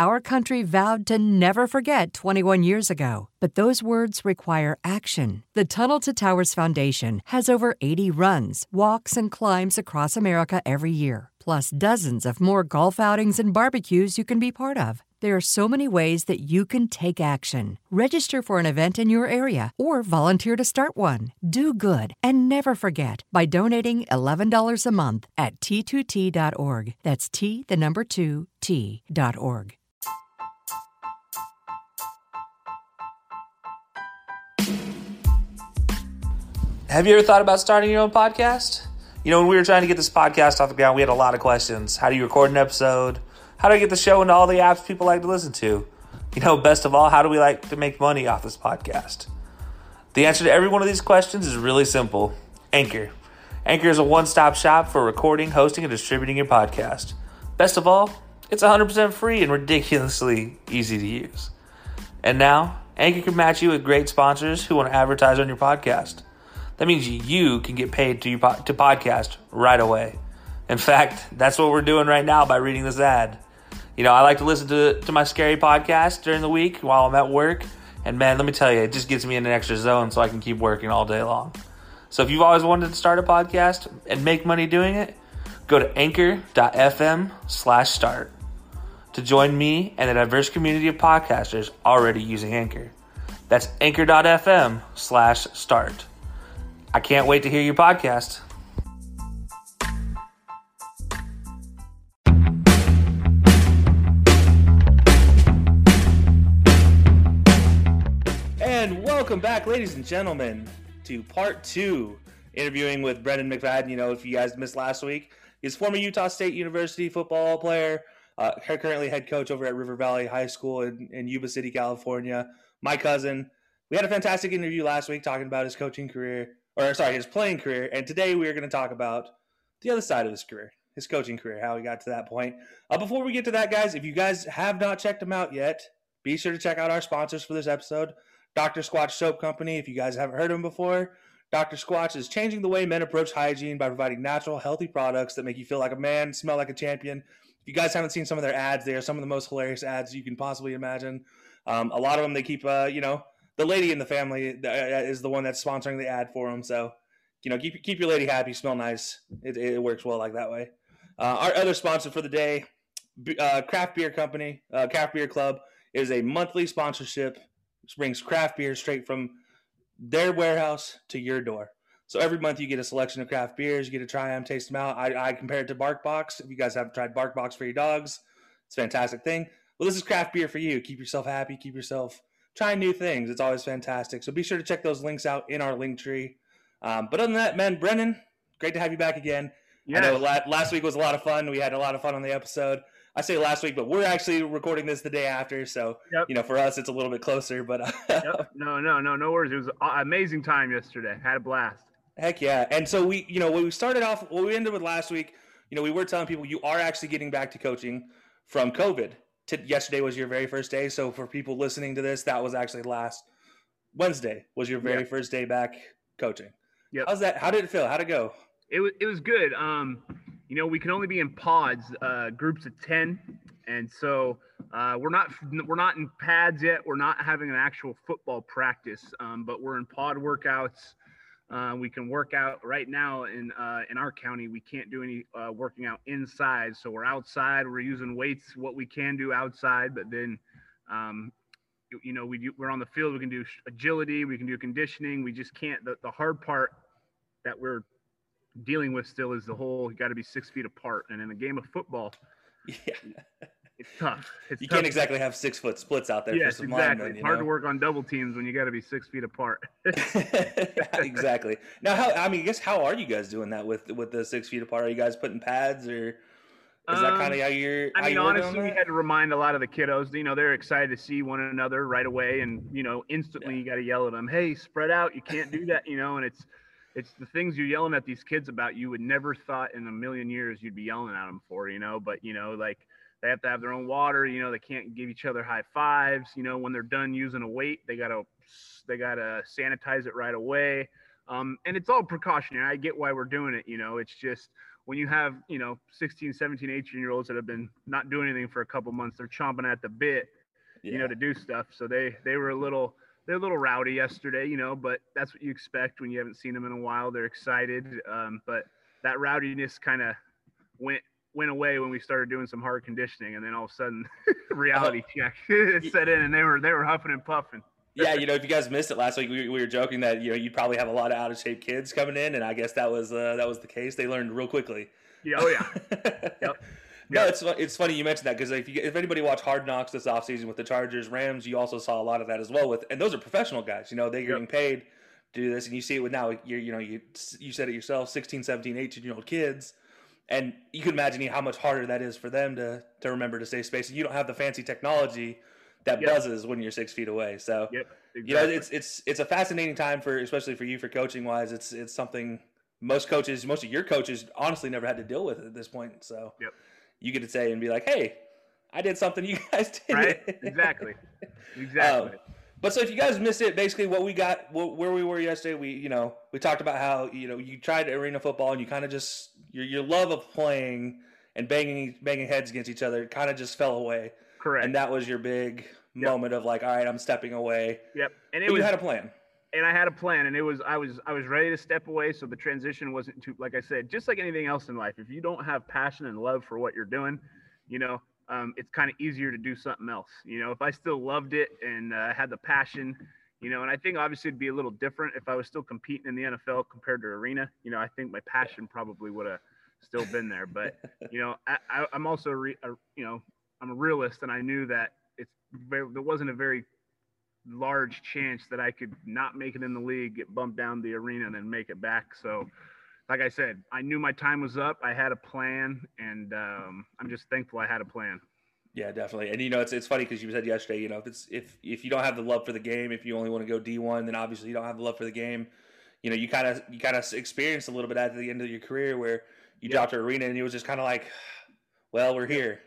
Our country vowed to never forget 21 years ago, but those words require action. The Tunnel to Towers Foundation has over 80 runs, walks, and climbs across America every year, plus dozens of more golf outings and barbecues you can be part of. There are so many ways that you can take action. Register for an event in your area or volunteer to start one. Do good and never forget by donating $11 a month at t2t.org. That's T, the number 2, T.org. Have you ever thought about starting your own podcast? You know, when we were trying to get this podcast off the ground, we had a lot of questions. How do you record an episode? How do I get the show into all the apps people like to listen to? You know, best of all, how do we like to make money off this podcast? The answer to every one of these questions is really simple Anchor. Anchor is a one stop shop for recording, hosting, and distributing your podcast. Best of all, it's 100% free and ridiculously easy to use. And now, Anchor can match you with great sponsors who want to advertise on your podcast. That means you can get paid to, to podcast right away. In fact, that's what we're doing right now by reading this ad. You know, I like to listen to, to my scary podcast during the week while I'm at work. And man, let me tell you, it just gets me in an extra zone so I can keep working all day long. So if you've always wanted to start a podcast and make money doing it, go to anchor.fm slash start to join me and a diverse community of podcasters already using Anchor. That's anchor.fm slash start. I can't wait to hear your podcast. And welcome back, ladies and gentlemen, to part two, interviewing with Brennan McFadden. You know, if you guys missed last week, he's former Utah State University football player, uh, currently head coach over at River Valley High School in, in Yuba City, California. My cousin. We had a fantastic interview last week talking about his coaching career or sorry, his playing career. And today we are going to talk about the other side of his career, his coaching career, how he got to that point. Uh, before we get to that, guys, if you guys have not checked them out yet, be sure to check out our sponsors for this episode, Dr. Squatch Soap Company. If you guys haven't heard of them before, Dr. Squatch is changing the way men approach hygiene by providing natural, healthy products that make you feel like a man, smell like a champion. If you guys haven't seen some of their ads, they are some of the most hilarious ads you can possibly imagine. Um, a lot of them they keep, uh, you know, the lady in the family uh, is the one that's sponsoring the ad for them. So, you know, keep keep your lady happy, smell nice. It, it works well like that way. Uh, our other sponsor for the day, uh, Craft Beer Company, uh, Craft Beer Club, is a monthly sponsorship. Brings craft beer straight from their warehouse to your door. So every month you get a selection of craft beers. You get to try them, taste them out. I, I compare it to BarkBox. If you guys haven't tried BarkBox for your dogs, it's a fantastic thing. Well, this is craft beer for you. Keep yourself happy. Keep yourself trying new things. It's always fantastic. So be sure to check those links out in our link tree. Um, but other than that, man, Brennan, great to have you back again. Yes. I know last week was a lot of fun. We had a lot of fun on the episode. I say last week, but we're actually recording this the day after, so yep. you know, for us, it's a little bit closer. But yep. no, no, no, no worries. It was an amazing time yesterday. Had a blast. Heck yeah! And so we, you know, when we started off, what we ended with last week, you know, we were telling people you are actually getting back to coaching from COVID t- yesterday was your very first day. So for people listening to this, that was actually last Wednesday was your very first day back coaching. Yeah. How's that? How did it feel? How'd it go? It was it was good. Um, you know, we can only be in pods, uh, groups of ten, and so uh, we're not we're not in pads yet. We're not having an actual football practice, um, but we're in pod workouts. Uh, we can work out right now in uh, in our county. We can't do any uh, working out inside, so we're outside. We're using weights, what we can do outside, but then um, you know, we do, we're on the field. We can do agility. We can do conditioning. We just can't. The, the hard part that we're dealing with still is the whole. You got to be six feet apart. And in a game of football, yeah, it's tough. It's you tough. can't exactly have six foot splits out there Yes, for some exactly. linemen. It's hard know? to work on double teams when you got to be six feet apart. exactly. Now, how I mean, I guess how are you guys doing that with with the six feet apart? Are you guys putting pads or? Is that Um, kind of how you're? I how mean, you're honestly, we had to remind a lot of the kiddos. You know, they're excited to see one another right away, and you know, instantly you got to yell at them, "Hey, spread out! You can't do that!" You know, and it's it's the things you're yelling at these kids about. You would never thought in a million years you'd be yelling at them for. You know, but you know, like they have to have their own water. You know, they can't give each other high fives. You know, when they're done using a weight, they gotta they gotta sanitize it right away. Um, and it's all precautionary. I get why we're doing it. You know, it's just when you have you know 16 17 18 year olds that have been not doing anything for a couple months they're chomping at the bit you know to do stuff so they they were a little they're a little rowdy yesterday you know but that's what you expect when you haven't seen them in a while they're excited um, but that rowdiness kind of went went away when we started doing some hard conditioning and then all of a sudden reality check set in and they were they were huffing and puffing yeah, you know, if you guys missed it last week, we, we were joking that you know you'd probably have a lot of out of shape kids coming in, and I guess that was uh, that was the case. They learned real quickly. yeah oh yeah Yep. No, it's it's funny you mentioned that because if you, if anybody watched Hard Knocks this offseason with the Chargers Rams, you also saw a lot of that as well with and those are professional guys. You know, they're Yep. getting paid to do this, and you see it with now. You you know you you said it yourself, 16, 17, 18 year old kids, and you can imagine how much harder that is for them to to remember to stay spaced. You don't have the fancy technology that Yep. buzzes when you're six feet away. So yep you know it's it's it's a fascinating time for especially for you for coaching wise it's it's something most coaches most of your coaches honestly never had to deal with at this point so Yep. you get to say and be like hey i did something you guys did right exactly exactly Um, but so if you guys missed it basically what we got where we were yesterday we you know we talked about how you know you tried arena football and you kind of just your your love of playing and banging banging heads against each other kind of just fell away. Correct. And that was your big moment of like all right i'm stepping away. Yep. And it but was you had a plan. And I had a plan, and it was I was I was ready to step away, so the transition wasn't too. Like I said, just like anything else in life, if you don't have passion and love for what you're doing, you know, um, it's kind of easier to do something else. You know, if I still loved it and uh, had the passion, you know, and I think obviously it'd be a little different if I was still competing in the NFL compared to arena. You know, I think my passion probably would have still been there, but you know, I, I'm also re, a, you know I'm a realist, and I knew that it's very, there wasn't a very large chance that I could not make it in the league, get bumped down the arena, and then make it back. So, like I said, I knew my time was up. I had a plan, and um, I'm just thankful I had a plan. Yeah, definitely. And you know, it's it's funny because you said yesterday, you know, if it's if if you don't have the love for the game, if you only want to go D one, then obviously you don't have the love for the game. You know, you kind of you kind of experienced a little bit at the end of your career where you Yeah. dropped to arena and it was just kind of like, well, we're here.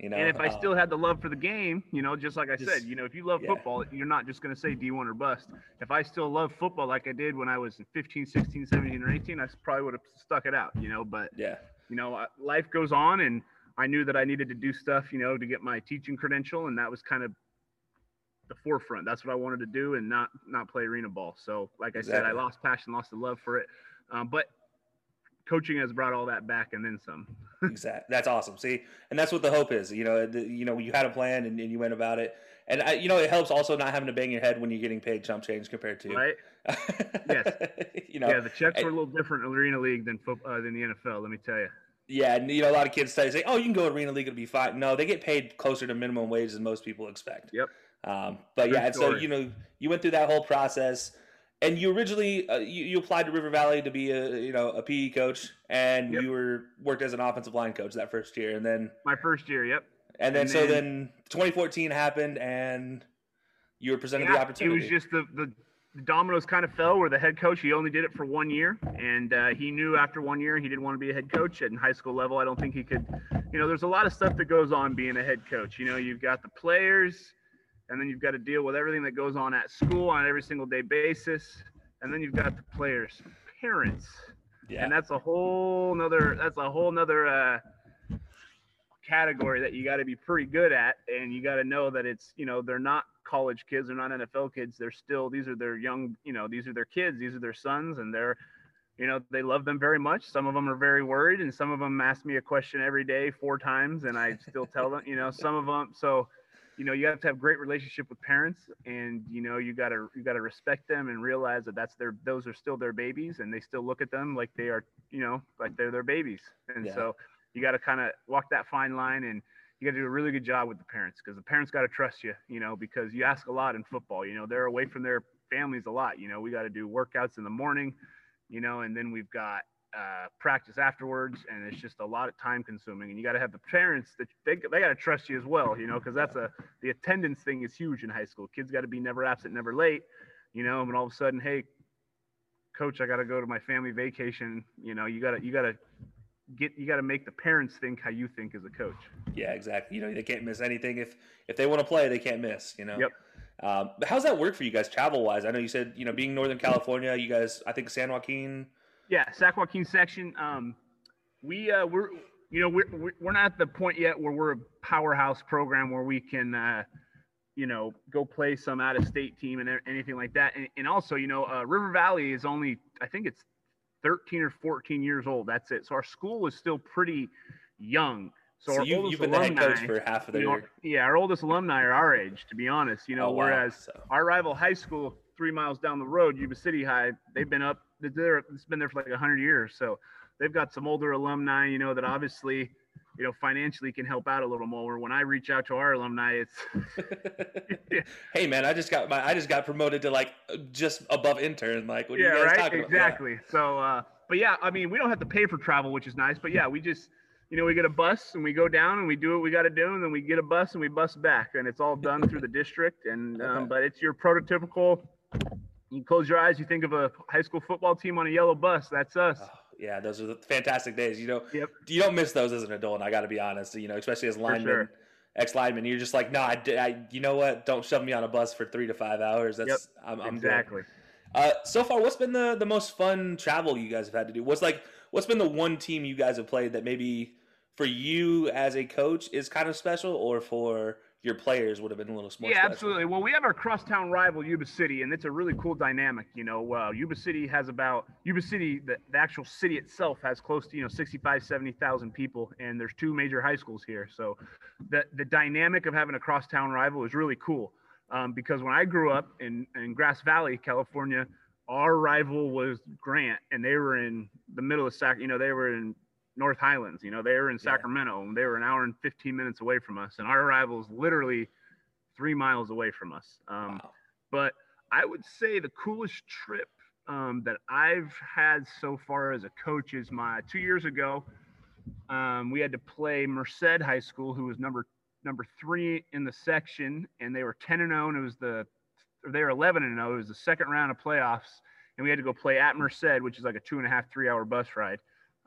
You know, and if I still had the love for the game, you know, just like I Just- said, you know, if you love yeah. football, you're not just going to say D1 or bust. If I still love football like I did when I was 15, 16, 17, or 18, I probably would have stuck it out, you know, but yeah, you know, life goes on, and I knew that I needed to do stuff, you know, to get my teaching credential, and that was kind of the forefront. That's what I wanted to do, and not not play arena ball. So, like I said, I lost passion, lost the love for it, um, but coaching has brought all that back and then some. exactly. That's awesome. See, and that's what the hope is. You know, the, you know, you had a plan and, and you went about it. And I, you know, it helps also not having to bang your head when you're getting paid chump change compared to Right? yes. you know, yeah, the checks I- were a little different in arena league than uh, than the NFL. Let me tell you. Yeah, and you know a lot of kids say, say, "Oh, you can go arena league; it'll be fine." No, they get paid closer to minimum wage than most people expect. Yep. Um, but True yeah, and so you know you went through that whole process, and you originally uh, you, you applied to River Valley to be a you know a PE coach, and Yep. you were worked as an offensive line coach that first year, and then My first year. Yep. and then And so then- then 2014 happened, and you were presented Yeah, the opportunity. It was just the, the the dominoes kind of fell where the head coach he only did it for one year and uh, he knew after one year he didn't want to be a head coach at high school level i don't think he could you know there's a lot of stuff that goes on being a head coach you know you've got the players and then you've got to deal with everything that goes on at school on every single day basis and then you've got the players parents yeah. and that's a whole nother that's a whole nother uh category that you got to be pretty good at and you got to know that it's you know they're not college kids they're not nfl kids they're still these are their young you know these are their kids these are their sons and they're you know they love them very much some of them are very worried and some of them ask me a question every day four times and i still tell them you know some of them so you know you have to have great relationship with parents and you know you got to you got to respect them and realize that that's their those are still their babies and they still look at them like they are you know like they're their babies and Yeah. so you got to kind of walk that fine line and you got to do a really good job with the parents because the parents got to trust you you know because you ask a lot in football you know they're away from their families a lot you know we got to do workouts in the morning you know and then we've got uh, practice afterwards, and it's just a lot of time consuming. And you got to have the parents that they, they got to trust you as well, you know, because that's a the attendance thing is huge in high school. Kids got to be never absent, never late, you know. And all of a sudden, hey, coach, I got to go to my family vacation. You know, you got to you got to get you got to make the parents think how you think as a coach. Yeah, exactly. You know, they can't miss anything. If if they want to play, they can't miss. You know. Yep. Um, but how's that work for you guys travel wise? I know you said you know being Northern California, you guys. I think San Joaquin. Yeah, Sac Joaquin section. Um, we uh, we're you know we're we're not at the point yet where we're a powerhouse program where we can uh, you know go play some out of state team and anything like that. And, and also you know uh, River Valley is only I think it's 13 or 14 years old. That's it. So our school is still pretty young. So, So, you, you've been the head coach for half of their. you know, yeah, our oldest alumni are our age, to be honest. You know, Oh, wow. whereas So- our rival high school, three miles down the road, Yuba City High, they've been up. They're, it's been there for like hundred years, so they've got some older alumni. You know that obviously, you know, financially can help out a little more. When I reach out to our alumni, it's hey man, I just got my I just got promoted to like just above intern. Like, what are yeah, you guys right, talking about? Yeah. exactly. So, uh, but yeah, I mean, we don't have to pay for travel, which is nice. But yeah, we just, you know, we get a bus and we go down and we do what we got to do, and then we get a bus and we bus back, and it's all done through the district. And um, Okay. but it's your prototypical. You close your eyes, you think of a high school football team on a yellow bus. That's us. Oh, yeah, those are the fantastic days. You know, Yep. you don't miss those as an adult. I got to be honest. You know, especially as lineman, sure. ex lineman, you're just like, no, I, di- I, you know what? Don't shove me on a bus for three to five hours. That's Yep, I'm, I'm exactly. Uh, so far, what's been the the most fun travel you guys have had to do? What's like, what's been the one team you guys have played that maybe for you as a coach is kind of special, or for your players would have been a little more yeah, special? absolutely. Well, we have our crosstown rival, Yuba City, and it's a really cool dynamic. You know, uh, Yuba City has about Yuba City, the, the actual city itself has close to you know 65, 70,000 people, and there's two major high schools here. So, the the dynamic of having a crosstown rival is really cool. Um, because when I grew up in in Grass Valley, California, our rival was Grant, and they were in the middle of Sac. You know, they were in North Highlands. You know, they were in Yeah. Sacramento, and they were an hour and 15 minutes away from us, and our rival's literally three miles away from us. Um, Wow. But I would say the coolest trip um, that I've had so far as a coach is my two years ago. Um, we had to play Merced High School, who was number number three in the section, and they were 10 and 0, and it was the or they were 11 and 0. It was the second round of playoffs, and we had to go play at Merced, which is like a two and a half, three hour bus ride,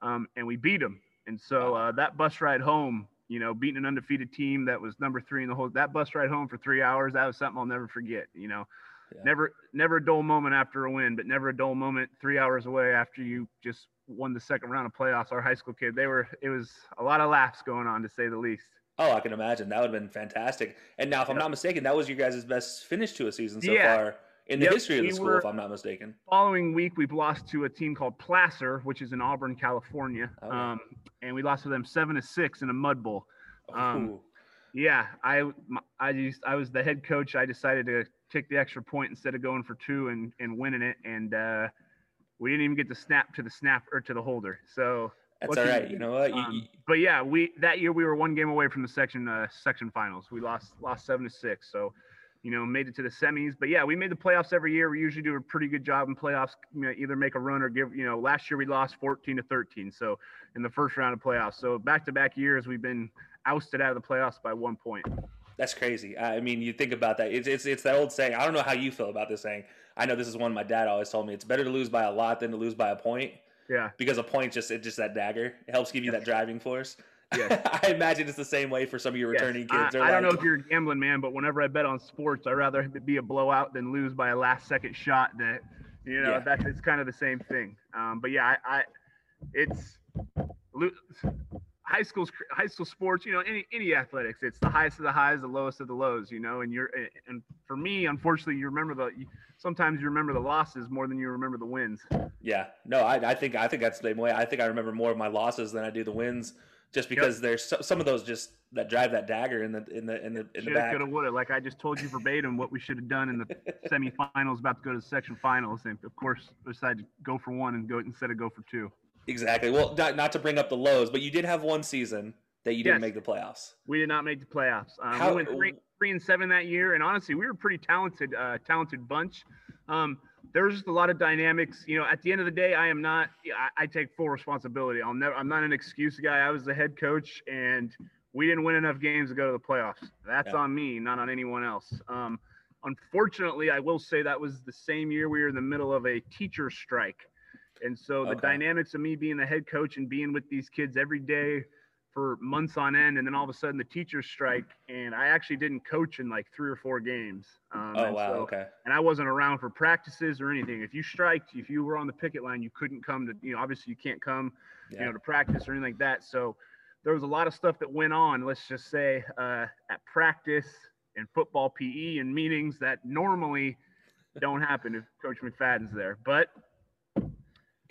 um, and we beat them. And so uh, that bus ride home, you know, beating an undefeated team that was number three in the whole that bus ride home for three hours, that was something I'll never forget. You know, Yeah. never never a dull moment after a win, but never a dull moment three hours away after you just won the second round of playoffs. Our high school kid, they were it was a lot of laughs going on to say the least. Oh, I can imagine that would have been fantastic. And now, if I'm not mistaken, that was your guys' best finish to a season so Yeah. far in the Yep, history of the we school, if I'm not mistaken. Following week, we've lost to a team called Placer, which is in Auburn, California, Oh. um, and we lost to them seven to six in a mud bowl. Um, Ooh. Yeah, I I just I was the head coach. I decided to take the extra point instead of going for two and and winning it, and uh, we didn't even get the snap to the snap or to the holder. So That's all right. you You know what? You- Um, you- but yeah, we that year we were one game away from the section uh, section finals. We lost lost seven to six, so you know made it to the semis. But yeah, we made the playoffs every year. We usually do a pretty good job in playoffs. You know, either make a run or give. You know, last year we lost fourteen to thirteen, so in the first round of playoffs. So back to back years we've been ousted out of the playoffs by one point. That's crazy. I mean, you think about that. It's, it's it's that old saying. I don't know how you feel about this saying. I know this is one my dad always told me. It's better to lose by a lot than to lose by a point Yeah, because a point just it's just that dagger. It helps give you that driving force. Yes. I imagine it's the same way for some of your returning I, kids. They're I don't know if you're a gambling man, but whenever I bet on sports, I'd rather be a blowout than lose by a last second shot. That you know Yeah. that it's kind of the same thing. Um, but yeah, I, I it's high school high school sports. You know, any any athletics, it's the highest of the highs, the lowest of the lows. You know, and you're and for me, unfortunately, you remember the you- sometimes you remember the losses more than you remember the wins. Yeah, no, I, I think I think that's the same way. I think I remember more of my losses than I do the wins, just because yep. there's so, some of those just that drive that dagger in the in the in the in the back. Coulda, woulda. Like I just told you verbatim what we should have done in the semifinals, about to go to the section finals, and of course decided to go for one and go instead of go for two. Exactly. Well, not, not to bring up the lows, but you did have one season that you didn't yes. make the playoffs. We did not make the playoffs. Um, How, we went three, three and seven that year, and honestly, we were a pretty talented, uh, talented bunch. Um, there was just a lot of dynamics. You know, at the end of the day, I am not. I, I take full responsibility. I'll never. I'm not an excuse guy. I was the head coach, and we didn't win enough games to go to the playoffs. That's yeah. on me, not on anyone else. Um, unfortunately, I will say that was the same year we were in the middle of a teacher strike, and so the okay. dynamics of me being the head coach and being with these kids every day for months on end, and then all of a sudden the teachers strike, and I actually didn't coach in like three or four games. Um, oh wow, so, okay. And I wasn't around for practices or anything. If you striked, if you were on the picket line, you couldn't come to, you know, obviously you can't come, yeah. you know, to practice or anything like that. So there was a lot of stuff that went on. Let's just say uh, at practice and football PE and meetings that normally don't happen if Coach McFadden's there, but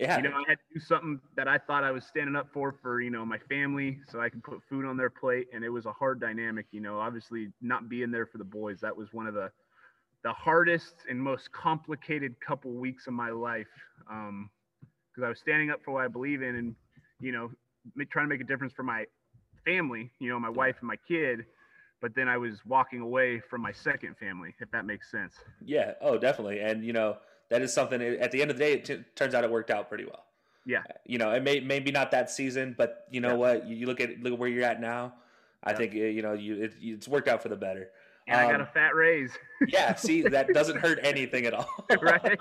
yeah. You know, I had to do something that I thought I was standing up for for, you know, my family so I could put food on their plate and it was a hard dynamic, you know, obviously not being there for the boys. That was one of the the hardest and most complicated couple weeks of my life. Um because I was standing up for what I believe in and, you know, trying to make a difference for my family, you know, my wife and my kid, but then I was walking away from my second family, if that makes sense. Yeah. Oh, definitely. And you know, that is something. At the end of the day, it t- turns out it worked out pretty well. Yeah. You know, it may maybe not that season, but you know yeah. what? You, you, look at look at where you're at now. I yeah. think you know you it, it's worked out for the better. And um, I got a um, fat raise. yeah. See, that doesn't hurt anything at all. right.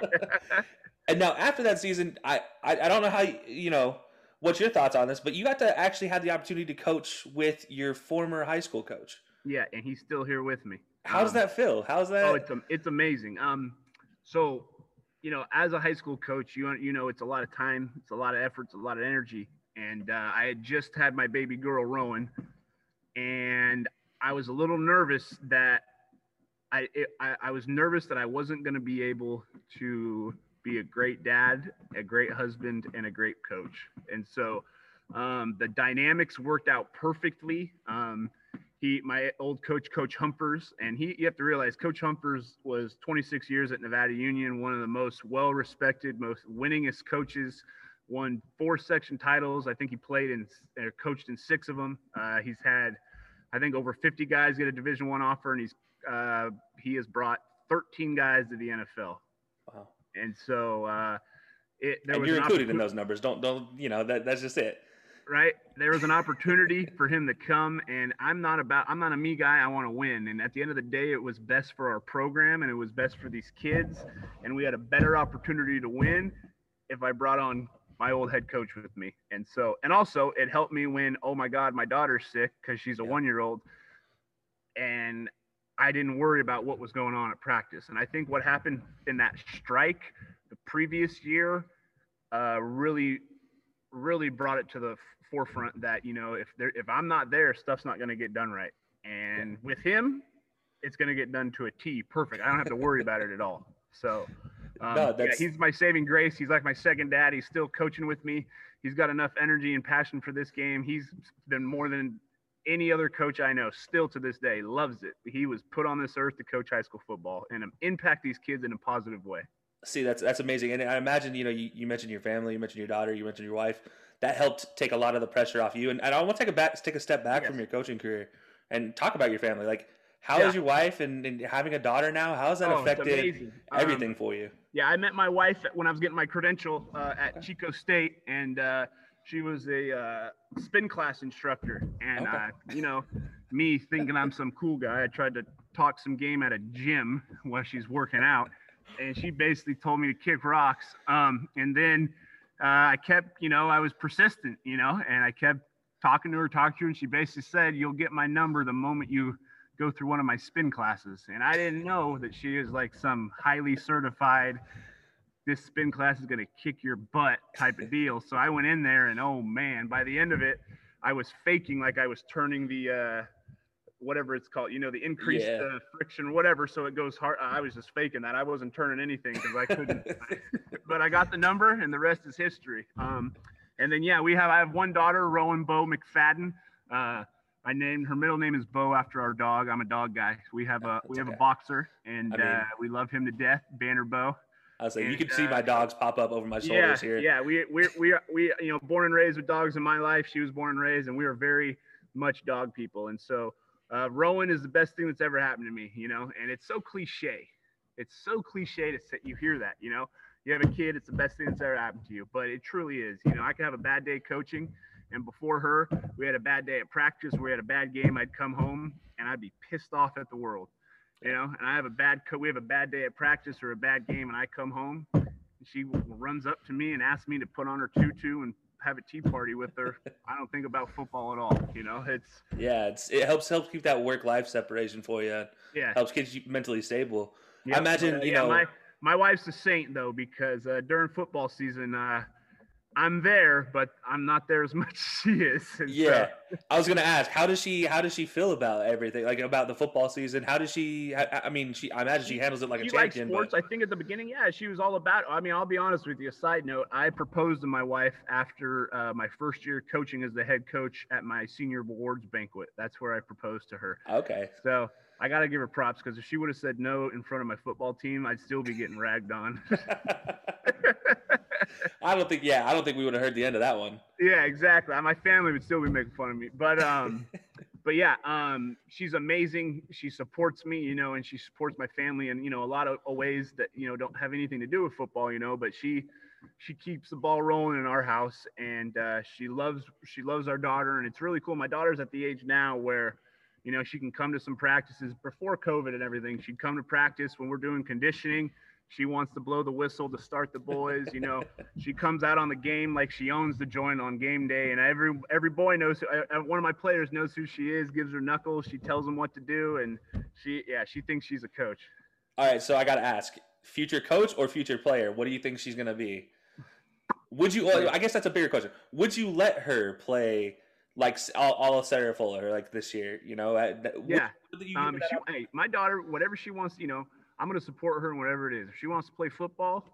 and now after that season, I, I I don't know how you know what's your thoughts on this, but you got to actually have the opportunity to coach with your former high school coach. Yeah, and he's still here with me. How does um, that feel? How's that? Oh, it's it's amazing. Um, so you know, as a high school coach, you you know, it's a lot of time, it's a lot of effort, it's a lot of energy. And uh, I had just had my baby girl Rowan, and I was a little nervous that I it, I, I was nervous that I wasn't going to be able to be a great dad, a great husband, and a great coach. And so um, the dynamics worked out perfectly. Um, he my old coach coach humpers and he you have to realize coach humpers was 26 years at nevada union one of the most well respected most winningest coaches won four section titles. I think he played in uh, coached in six of them. Uh, he's had i think over 50 guys get a division one offer and he's uh, he has brought 13 guys to the nfl wow. And so uh, it there and was you're included in those numbers. Don't don't you know that that's just it. Right? There was an opportunity for him to come, and I'm not about I'm not a me guy. I want to win, and at the end of the day, it was best for our program, and it was best for these kids, and we had a better opportunity to win if I brought on my old head coach with me, and so and also it helped me when oh my God, my daughter's sick because she's a one year old, and I didn't worry about what was going on at practice, and I think what happened in that strike the previous year uh, really really brought it to the forefront that you know if there if I'm not there, stuff's not going to get done right. And with him, it's going to get done to a T. Perfect. I don't have to worry about it at all. So, um, no, yeah, he's my saving grace. He's like my second dad. He's still coaching with me. He's got enough energy and passion for this game. He's been more than any other coach I know, still to this day, loves it. He was put on this earth to coach high school football and impact these kids in a positive way. See, that's that's amazing. And I imagine, you know, you, you mentioned your family, you mentioned your daughter, you mentioned your wife. That helped take a lot of the pressure off you. And, and I want to take a back, take a step back yes. from your coaching career and talk about your family. Like, how yeah. is your wife and, and, having a daughter now? How has that oh, affected everything um, for you? Yeah, I met my wife when I was getting my credential uh, at Chico State, and uh, she was a uh, spin class instructor. And okay. Uh, you know, me thinking I'm some cool guy, I tried to talk some game at a gym while she's working out and she basically told me to kick rocks. Um, and then uh, I kept, you know, I was persistent, you know, and I kept talking to her, talking to her, and she basically said, "You'll get my number the moment you go through one of my spin classes." And I didn't know that she is like some highly certified. This spin class is gonna kick your butt type of deal. So I went in there, and oh man, by the end of it, I was faking like I was turning the uh, whatever it's called, you know, the increased yeah. uh, friction, whatever. So it goes hard. I was just faking that. I wasn't turning anything because I couldn't. but I got the number, and the rest is history. Um, and then yeah, we have I have one daughter, Rowan Bo McFadden. Uh, I named her middle name is Bo after our dog. I'm a dog guy. We have a we have okay. a boxer, and I mean- uh, we love him to death, Banner Bo. I was like, you And, can see uh, my dogs pop up over my Yeah, shoulders here. yeah. We we we we you know born and raised with dogs in my life. She was born and raised, and we are very much dog people. And so uh, Rowan is the best thing that's ever happened to me. You know, and it's so cliche. It's so cliche to say you hear that. You know, you have a kid, it's the best thing that's ever happened to you. But it truly is. You know, I could have a bad day coaching, and before her, we had a bad day at practice. We had a bad game. I'd come home and I'd be pissed off at the world. You know, and I have a bad co- we have a bad day at practice or a bad game, and I come home, and she runs up to me and asks me to put on her tutu and have a tea party with her. I don't think about football at all. You know, it's Yeah, it's it helps helps keep that work life separation for you. yeah. Helps keep you mentally stable. Yep. I imagine Uh, you yeah, know. my my wife's a saint though because uh, during football season, uh, I'm there, but I'm not there as much as she is. And so- Yeah, I was gonna ask, how does she how does she feel about everything, like about the football season? How does she? I, I mean, she I imagine she handles it like a champion. sports. but- I think at the beginning, yeah, she was all about. I mean, I'll be honest with you. A side note: I proposed to my wife after uh, my first year coaching as the head coach at my senior awards banquet. That's where I proposed to her. okay, So I got to give her props because if she would have said no in front of my football team, I'd still be getting ragged on. I don't think. Yeah, I don't think we would have heard the end of that one. yeah, exactly. My family would still be making fun of me, but um, but yeah, um, she's amazing. She supports me, you know, and she supports my family in you know a lot of ways that you know don't have anything to do with football, you know. But she she keeps the ball rolling in our house, and uh, she loves she loves our daughter, and it's really cool. My daughter's at the age now where you know she can come to some practices before COVID and everything. She'd come to practice when we're doing conditioning. She wants to blow the whistle to start the boys. You know, she comes out on the game like she owns the joint on game day, and every every boy knows. Who, uh, uh, one of my players knows who she is. Gives her knuckles. She tells them what to do, and she yeah she thinks she's a coach. All right, so I got to ask, future coach or future player? What do you think she's gonna be? Would you? I guess that's a bigger question. Would you let her play like all, all of Sarah Fuller like this year? You know, Yeah. you Um, she, hey, my daughter, whatever she wants, you know, I'm going to support her in whatever it is. If she wants to play football,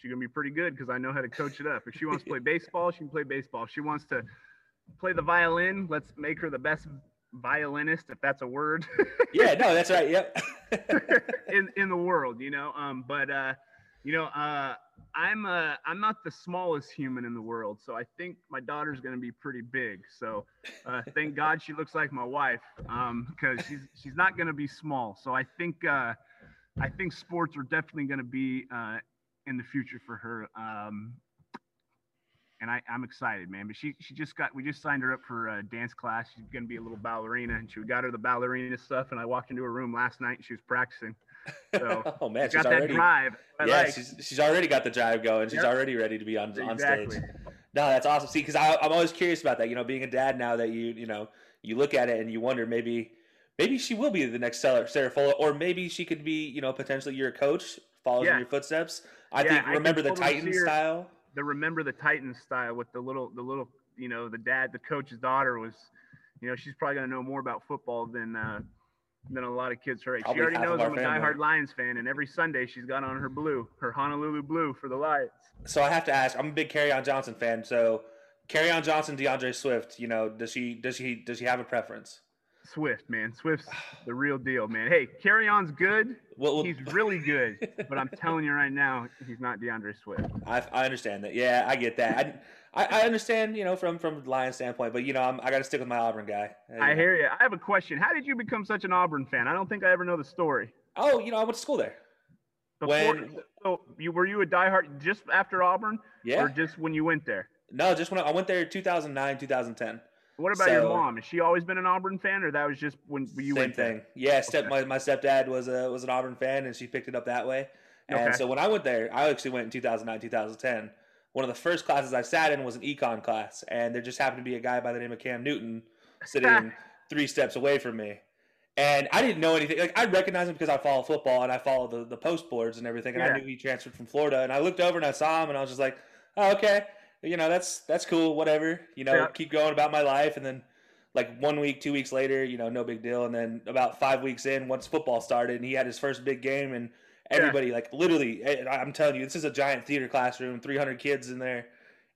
she's going to be pretty good because I know how to coach it up. If she wants to play baseball, she can play baseball. If she wants to play the violin, let's make her the best violinist, if that's a word, Yeah, no, that's right. Yep. in in the world, you know. Um, but uh, you know, uh, I'm uh, I'm not the smallest human in the world, so I think my daughter's going to be pretty big. So uh, thank God she looks like my wife, um, because she's she's not going to be small. So I think uh, I think sports are definitely going to be uh, in the future for her. Um, and I, I'm excited, man. But she she just got we just signed her up for a dance class. She's gonna be a little ballerina, and she got her the ballerina stuff. And I walked into her room last night, and she was practicing. So oh man, she's she's got that already drive. I yeah, like. she's she's already got the drive going. She's Yep. already ready to be on on stage. No, that's awesome. See, because I'm always curious about that. You know, being a dad now that you you know you look at it and you wonder maybe maybe she will be the next Sarah Fuller, or maybe she could be you know potentially your coach, follows Yeah. in your footsteps. I Yeah, think I remember the totally Titan style. the remember the Titan style with the little the little you know the dad the coach's daughter was you know she's probably gonna know more about football than uh than a lot of kids her age. Probably she already knows I'm a diehard Lions fan, and every Sunday she's got on her blue, her Honolulu blue for the Lions. So I have to ask. I'm a big Kerryon Johnson fan. So Kerryon Johnson, DeAndre Swift. You know, does she does she does she have a preference? Swift, man, Swift's the real deal, man. Hey, Kerryon's good. Well, well- He's really good, but I'm telling you right now, he's not DeAndre Swift. I, I understand that. Yeah, I get that. I, I, I understand, you know, from from the Lions standpoint, but you know, I'm, I got to stick with my Auburn guy. Uh, I hear you. I have a question. How did you become such an Auburn fan? I don't think I ever know the story. Oh, you know, I went to school there. Before, When- so you were you a diehard just after Auburn, Yeah. or just when you went there? No, just when I, I went there, 2009, 2010. What about your mom? Has she always been an Auburn fan, or that was just when you Same went Same thing. there? Yeah, step Okay. my, my stepdad was a was an Auburn fan, and she picked it up that way. And Okay. so when I went there, I actually went in 2009, 2010. One of the first classes I sat in was an econ class, and there just happened to be a guy by the name of Cam Newton sitting three steps away from me. And I didn't know anything. Like I recognized him because I follow football and I follow the, the post boards and everything. And Yeah. I knew he transferred from Florida. And I looked over and I saw him and I was just like, oh, okay, you know, that's that's cool, whatever. You know, Yeah. keep going about my life. And then like one week, two weeks later, you know, no big deal. And then about five weeks in, once football started, and he had his first big game, and everybody, like literally, I- I'm telling you, this is a giant theater classroom, 300 kids in there,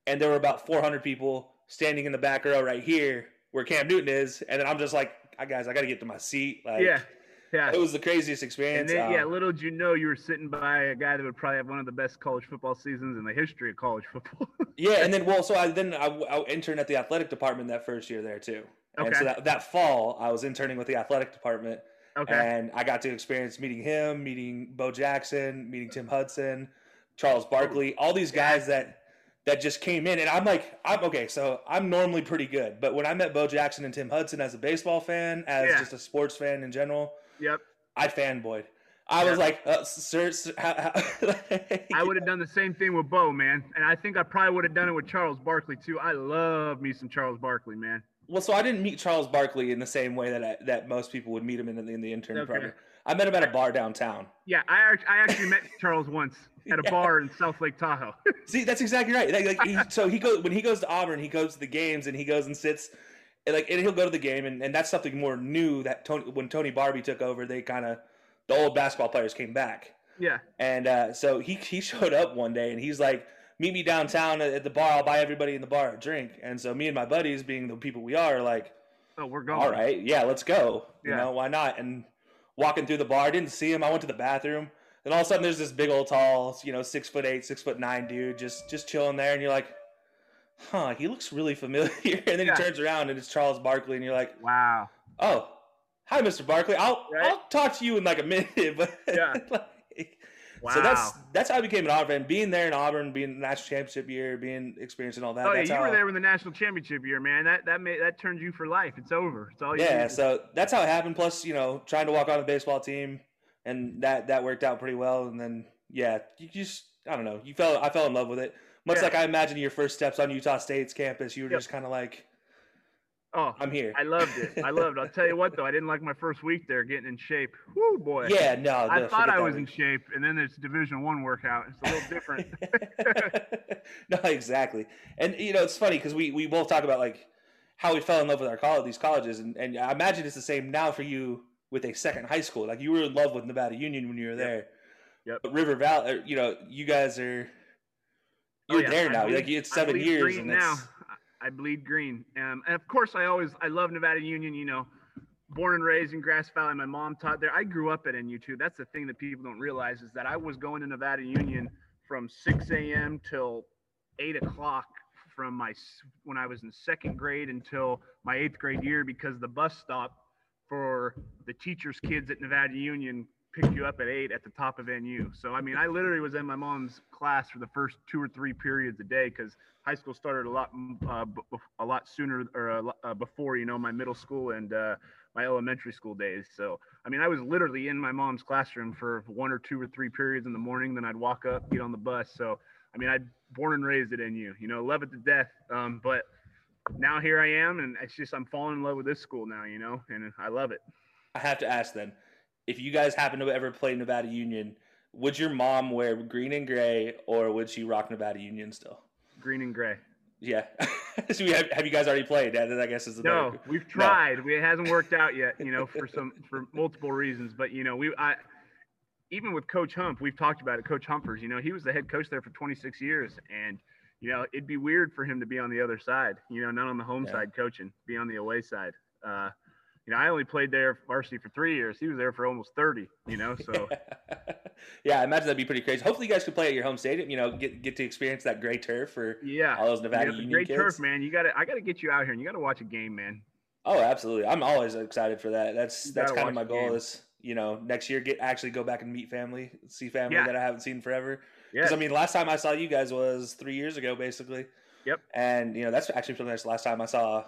and there were about 400 people standing in the back row right here where Cam Newton is, and then I'm just like, "Ah, guys, I got to get to my seat. Like, yeah, yeah. it was the craziest And experience. then, yeah, Um, little did you know you were sitting by a guy that would probably have one of the best college football seasons in the history of college football. Yeah, and then well, so I then I, I interned at the athletic department that first year there too. And so that, that fall, I was interning with the athletic department, okay. and I got to experience meeting him, meeting Bo Jackson, meeting Tim Hudson, Charles Barkley, all these guys that that just came in, and I'm like, I'm okay. So I'm normally pretty good, but when I met Bo Jackson and Tim Hudson as a baseball fan, as Yeah. just a sports fan in general, Yep. I fanboyed. I was Yeah. like, uh, sir, sir how, how, I would have done the same thing with Bo, man. And I think I probably would have done it with Charles Barkley too. I love me some Charles Barkley, man. Well, so I didn't meet Charles Barkley in the same way that I, that most people would meet him in the, in the intern Okay. program. I met him at a bar downtown. Yeah, I I actually met Charles once at a Yeah. bar in South Lake Tahoe. See, that's exactly right. Like, like, he, so he goes when he goes to Auburn, he goes to the games and he goes and sits, and like and he'll go to the game, and, and that's something more new that Tony when Tony Barbee took over, they kind of the old basketball players came back, yeah. and uh, so he he showed up one day and he's like, meet me downtown at the bar. I'll buy everybody in the bar a drink. And so me and my buddies, being the people we are, are like. Oh, we're going. all right, yeah, let's go. You Yeah. know, why not? And walking through the bar, I didn't see him. I went to the bathroom. Then all of a sudden, there's this big old tall, you know, six foot eight, six foot nine dude just just chilling there, and you're like, huh, he looks really familiar. and then Yeah. he turns around and it's Charles Barkley, and you're like, Wow. oh, hi, Mr. Barkley. I'll Right? I'll talk to you in like a minute. But Yeah. like, Wow. so that's that's how I became an Auburn. Being there in Auburn, being the national championship year, being experiencing all that. Oh yeah, you were there when the national championship year, man. That that made that turned you for life. It's over. It's all you Yeah, so that's how it happened. Plus, you know, trying to walk on the baseball team, and that that worked out pretty well. And then, yeah, you just I don't know, you fell I fell in love with it. Much Yeah. like I imagine your first steps on Utah State's campus, you were Yep. just kind of like, oh, I'm here. I loved it. I loved it. I'll tell you what though, I didn't like my first week there getting in shape. Whoo boy. yeah, no, I no, thought I was in shape, and then there's Division One workout. It's a little different. no, exactly. And you know, it's funny because we we both talk about like how we fell in love with our college, these colleges, and and I imagine it's the same now for you with a second high school. Like you were in love with Nevada Union when you were there. Yep. But River Valley, you know, you guys are Oh, you're yeah. there I now. bleed- like it's I seven years, and now. it's, I bleed green, um, and of course, I always I love Nevada Union. You know, born and raised in Grass Valley. My mom taught there. I grew up at NU too. That's the thing that people don't realize is that I was going to Nevada Union from 6 a.m. till 8 o'clock from my when I was in second grade until my eighth grade year because the bus stop for the teachers' kids at Nevada Union picked you up at eight at the top of NU. So I mean, I literally was in my mom's class for the first two or three periods a day because high school started a lot mm, uh, b- a lot sooner or a lo- uh, before you know my middle school and uh, my elementary school days. So I mean, I was literally in my mom's classroom for one or two or three periods in the morning. Then I'd walk up, get on the bus. So I mean, I born and raised at NU. You know, love it to death. Um, but now here I am, and it's just I'm falling in love with this school now. You know, and I love it. I have to ask then, if you guys happen to ever play Nevada Union, would your mom wear green and gray, or would she rock Nevada Union still? Green and gray. Yeah. so we have, have you guys already played? That, I guess is the No, better- we've tried. We, it hasn't worked out yet, you know, for some for multiple reasons. But you know, we I even with Coach Hump, we've talked about it. Coach Humpers, you know, he was the head coach there for 26 years, and you know, it'd be weird for him to be on the other side. You know, not on the home Yeah. side coaching, be on the away side. Uh, you know, I only played there varsity for three years. He was there for almost 30. You know, so yeah, I imagine that'd be pretty crazy. Hopefully, you guys could play at your home stadium. You know, get get to experience that gray turf for yeah. all those Nevada You got the Union great kids. turf, man. You got to. I got to get you out here, and you got to watch a game, man. Oh, absolutely. I'm always excited for that. That's You that's kind of my goal. Is you know next year get actually go back and meet family, see family Yeah. that I haven't seen forever. Yeah. Because I mean, last time I saw you guys was three years ago, basically. Yep. And you know that's actually pretty much the last time I saw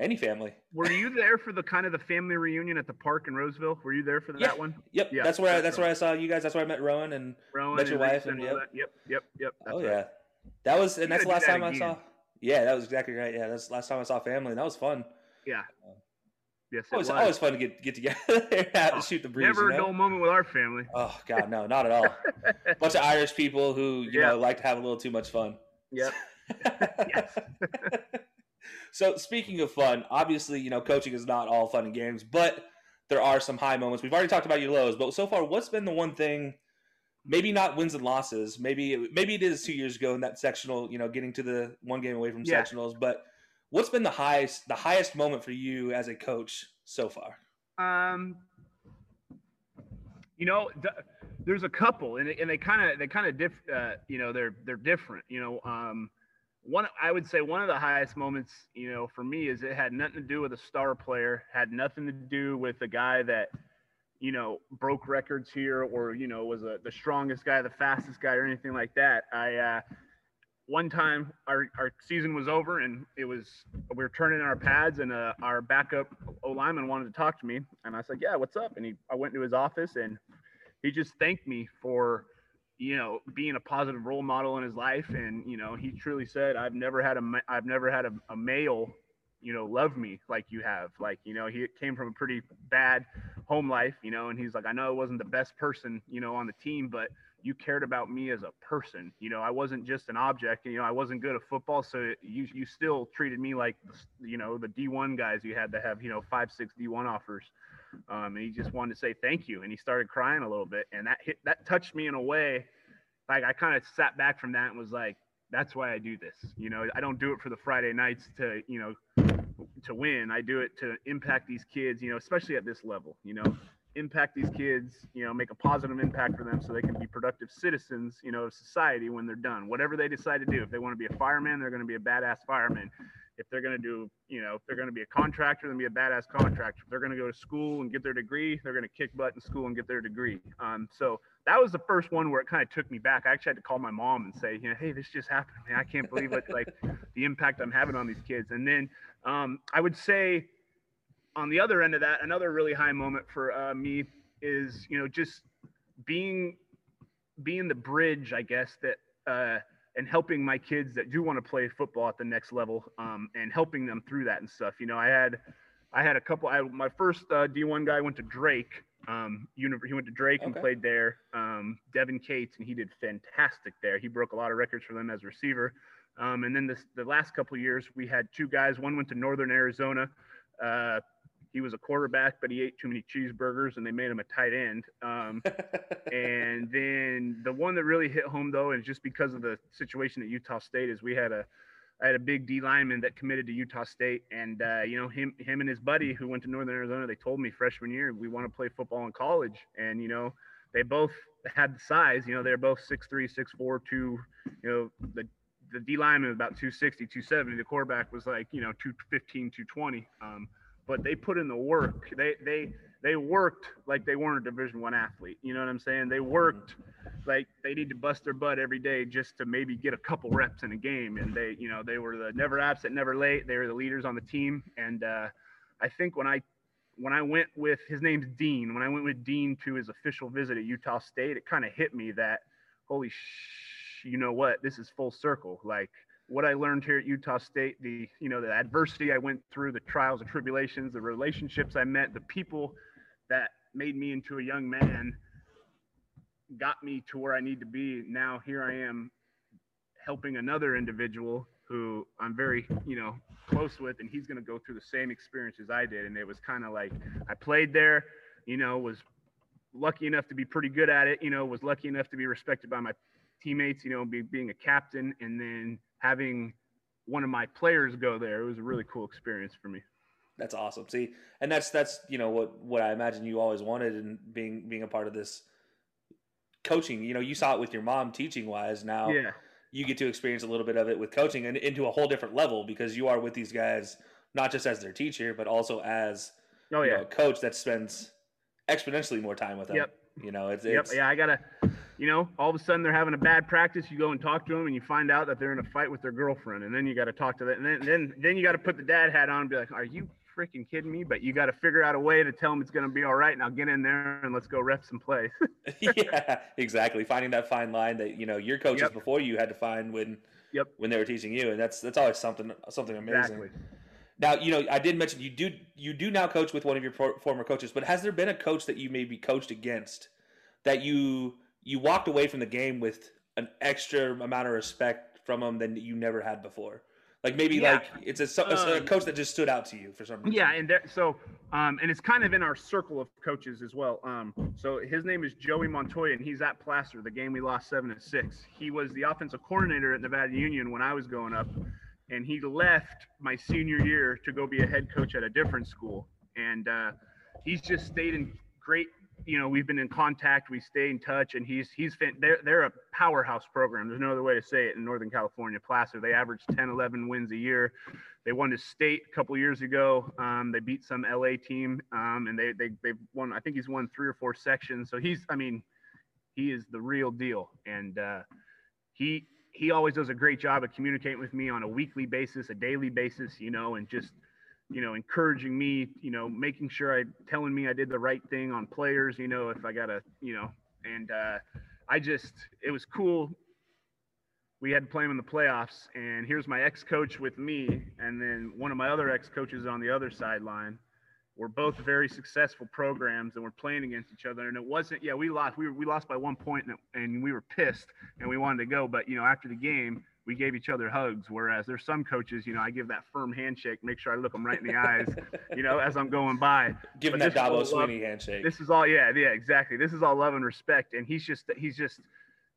any family. Were you there for the kind of the family reunion at the park in Roseville? Were you there for Yeah. that one? Yep. Yeah, that's where I, that's that's right. where I saw you guys. That's where I met Rowan and Rowan Met your and wife and- yep. Yep, yep, yep. oh that's right. yeah, that was and You that's the last that time I saw. Yeah, that was exactly right. Yeah, that's the last time I saw family. and That was fun. Yeah. Yes, it Always, was. always fun to get get together and Oh, shoot the breeze. Never you a know? dull moment with our family. Oh God, no, not at all. Bunch of Irish people who you Yeah. know like to have a little too much fun. Yep. Yes. So speaking of fun, obviously you know coaching is not all fun and games, but there are some high moments. We've already talked about your lows, but so far, what's been the one thing maybe not wins and losses. Maybe maybe it is two years ago in that sectional. You know, getting to the one game away from yeah. sectionals. But what's been the highest the highest moment for you as a coach so far? Um, you know, the, there's a couple, and, and they kind of they kind of diff. Uh, you know, they're they're different. You know, um, one I would say one of the highest moments, you know, for me is it had nothing to do with a star player, had nothing to do with a guy that, you know, broke records here or you know was a, the strongest guy, the fastest guy, or anything like that. I uh, one time our, our season was over and it was we were turning in our pads and uh, our backup O lineman wanted to talk to me and I said, "Yeah, what's up?" And he I went to his office and he just thanked me for you know being a positive role model in his life. And you know he truly said i've never had a i've never had a, a male you know love me like you have. Like you know he came from a pretty bad home life you know and he's like i know i wasn't the best person you know on the team but you cared about me as a person. You know i wasn't just an object you know i wasn't good at football so you you still treated me like you know the d1 guys you had to have you know five six d1 offers um, and he just wanted to say thank you and he started crying a little bit and that hit that touched me in a way like i kind of sat back from that and was like that's why i do this. You know i don't do it for the friday nights to you know to win. I do it to impact these kids you know especially at this level you know impact these kids you know make a positive impact for them so they can be productive citizens you know of society when they're done. Whatever they decide to do if they want to be a fireman they're going to be a badass fireman if they're going to do, you know, if they're going to be a contractor, then be a badass contractor. If they're going to go to school and get their degree, they're going to kick butt in school and get their degree. Um, so that was the first one where it kind of took me back. I actually had to call my mom and say, you know, hey, this just happened. Man, I can't believe it. Like the impact I'm having on these kids. And then um, I would say on the other end of that, another really high moment for uh, me is, you know, just being being the bridge, I guess, that uh, and helping my kids that do want to play football at the next level um, and helping them through that and stuff. You know, I had I had a couple. I, my first uh, D1 guy went to Drake. Um, he went to Drake okay. and played there. Um, Devin Cates, and he did fantastic there. He broke a lot of records for them as a receiver. Um, and then this, the last couple years, we had two guys. One went to Northern Arizona. Uh, he was a quarterback, but he ate too many cheeseburgers and they made him a tight end. Um, and then the one that really hit home though, and just because of the situation at Utah State, is we had a I had a big D lineman that committed to Utah State, and uh, you know him him and his buddy who went to Northern Arizona. They told me freshman year we want to play football in college, and you know they both had the size. You know they're both six three, six four, two. You know the the D lineman was about 260, 270. The quarterback was like you know 215, 220. Um, but they put in the work. They they they worked like they weren't a Division One athlete. You know what I'm saying? They worked like they need to bust their butt every day just to maybe get a couple reps in a game. And they you know they were the never absent, never late. They were the leaders on the team. And uh, I think when I when I went with his name's Dean, when I went with Dean to his official visit at Utah State, it kind of hit me that holy sh, you know what, this is full circle. Like what I learned here at Utah State, the you know the adversity I went through, the trials and tribulations, the relationships I met, the people that made me into a young man got me to where I need to be. Now here I am helping another individual who I'm very, you know, close with and he's going to go through the same experience as I did and it was kind of like I played there, you know, was lucky enough to be pretty good at it, you know, was lucky enough to be respected by my teammates, you know, be, being a captain and then having one of my players go there, it was a really mm-hmm. cool experience for me. That's awesome. See, and that's that's you know what what I imagine you always wanted and being being a part of this coaching. You know, you saw it with your mom teaching wise. Now, yeah. you get to experience a little bit of it with coaching and into a whole different level because you are with these guys not just as their teacher but also as oh yeah know, a coach that spends exponentially more time with them. Yep. You know, it's, yep. It's, yeah, I gotta you know, all of a sudden they're having a bad practice. You go and talk to them, and you find out that they're in a fight with their girlfriend, and then you got to talk to them, and then then then you got to put the dad hat on and be like, "Are you freaking kidding me?" But you got to figure out a way to tell them it's going to be all right. Now get in there and let's go rep some plays. yeah, exactly. Finding that fine line that you know your coaches yep. before you had to find when yep when they were teaching you, and that's that's always something something amazing. Exactly. Now, you know, I did mention you do you do now coach with one of your former coaches, but has there been a coach that you maybe coached against that you you walked away from the game with an extra amount of respect from them than you never had before. Like maybe Yeah. like it's a, a Um, coach that just stood out to you for some reason. Yeah, and there, so um, and it's kind of in our circle of coaches as well. Um, so his name is Joey Montoya, and he's at Placer. The game we lost seven to six. He was the offensive coordinator at Nevada Union when I was going up, and he left my senior year to go be a head coach at a different school. And uh, he's just stayed in great. You know, we've been in contact. We stay in touch, and he's he's they're they're a powerhouse program. There's no other way to say it in Northern California. Placer, they average 10, 11 wins a year. They won the state a couple years ago. Um, they beat some LA team, um, and they they they've won. I think he's won three or four sections. So he's, I mean, he is the real deal, and uh, he he always does a great job of communicating with me on a weekly basis, a daily basis, you know, and just you know encouraging me, you know, making sure I telling me I did the right thing on players, you know, if I gotta, you know, and uh, I just it was cool. We had to play him in the playoffs and here's my ex-coach with me and then one of my other ex-coaches on the other sideline. We're both very successful programs and we're playing against each other and it wasn't yeah we lost we, were, we lost by one point and, it- and we were pissed and we wanted to go but you know after the game we gave each other hugs whereas there's some coaches you know i give that firm handshake make sure i look them right in the eyes you know as i'm going by Give him that Dabo love. Swinney handshake. this is all yeah yeah exactly this is all love and respect and he's just he's just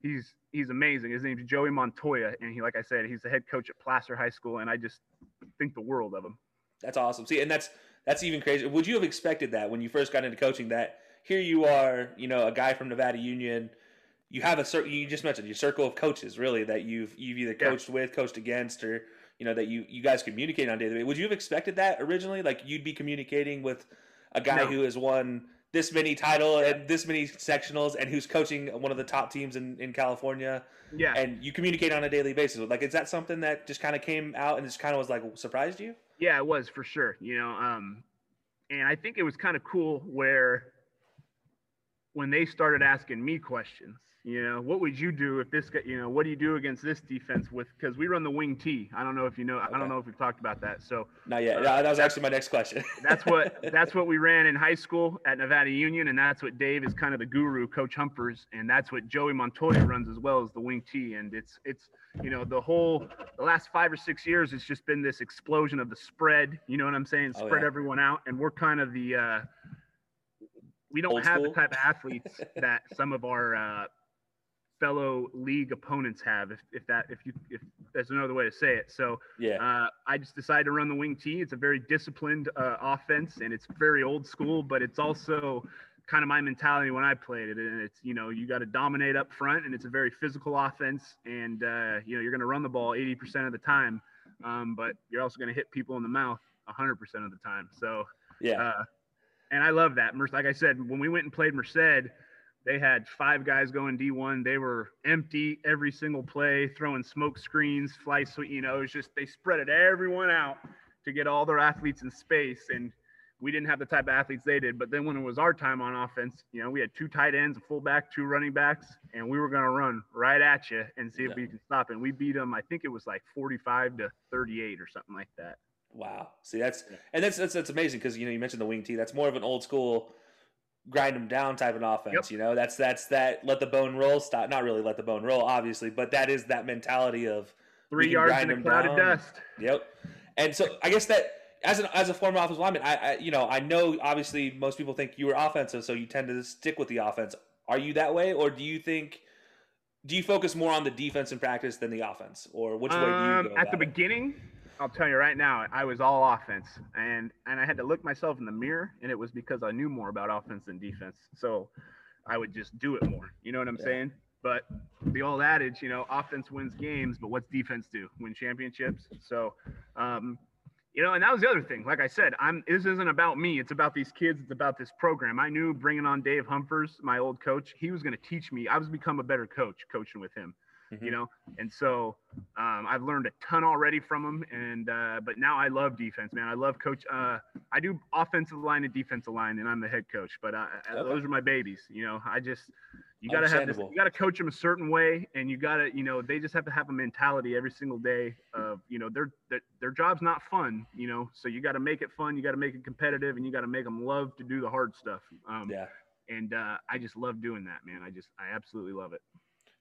he's he's amazing his name's joey montoya and he like i said he's the head coach at placer high school and i just think the world of him That's awesome. See, and that's that's even crazy. Would you have expected that when you first got into coaching? That here you are, you know, a guy from Nevada Union. You have a circle. You just mentioned your circle of coaches, really, that you've you've either Yeah. coached with, coached against, or you know that you you guys communicate on a daily. basis. Would you have expected that originally? Like you'd be communicating with a guy No. who has won this many title and this many sectionals, and who's coaching one of the top teams in in California, yeah and you communicate on a daily basis. Like, is that something that just kind of came out and just kind of was like surprised you? Yeah, it was for sure. You know, um, and I think it was kind of cool where when they started asking me questions, you know, what would you do if this guy, you know, what do you do against this defense with, because we run the wing T. I don't know if you know, I don't know if we've talked about that. So Not yet. Uh, No, that was actually my next question. that's what that's what we ran in high school at Nevada Union, and that's what Dave is kind of the guru, Coach Humphers, and that's what Joey Montoya runs as well as the wing T. And it's it's you know the whole the last five or six years, it's just been this explosion of the spread. You know what I'm saying? Oh, Spread yeah. everyone out, and we're kind of the uh, we don't Old have school? the type of athletes that some of our uh, fellow league opponents have. If, if that if you if there's another way to say it, so. yeah. Uh, I just decided to run the wing T. It's a very disciplined uh, offense, and it's very old school, but it's also kind of my mentality when I played it. And it's you know you got to dominate up front, and it's a very physical offense, and uh, you know you're going to run the ball 80% of the time, um, but you're also going to hit people in the mouth 100% of the time. So yeah. uh, and I love that. Like I said, when we went and played Merced, they had five guys going D1. They were empty every single play, throwing smoke screens, fly sweep. You know, it was just they spread it everyone out to get all their athletes in space. And we didn't have the type of athletes they did. But then when it was our time on offense, you know, we had two tight ends, a fullback, two running backs, and we were going to run right at you and see if Yeah. we can stop. And we beat them. I think it was like 45 to 38 or something like that. Wow. See, that's and that's that's, that's amazing because you know you mentioned the wing T. That's more of an old school grind them down type of offense. Yep. You know, that's that's that let the bone roll. Stop. Not really let the bone roll, obviously, but that is that mentality of Three yards in a cloud of dust. Yep. And so I guess that as an as a former offensive lineman, I, I you know I know obviously most people think you were offensive, so you tend to stick with the offense. Are you that way, or do you think? Do you focus more on the defense in practice than the offense, or which way do you Um, go? at the it? beginning, I'll tell you right now, I was all offense, and and I had to look myself in the mirror, and it was because I knew more about offense than defense. So I would just do it more. You know what I'm Yeah. saying? But the old adage, you know, offense wins games, but what's defense do? Win championships. So, um, you know, and that was the other thing. Like I said, I'm this isn't about me. It's about these kids. It's about this program. I knew bringing on Dave Humphers, my old coach, he was going to teach me. I was become a better coach coaching with him. Mhm. You know, and so um, I've learned a ton already from him. And uh, but now I love defense, man. I love coach. Uh, I do offensive line and defensive line, and I'm the head coach. But uh, Okay. those are my babies. You know, I just you got to have this. You got to coach them a certain way, and you got to you know they just have to have a mentality every single day of you know their their, their job's not fun. You know, so you got to make it fun. You got to make it competitive, and you got to make them love to do the hard stuff. Um, Yeah. And uh, I just love doing that, man. I just I absolutely love it.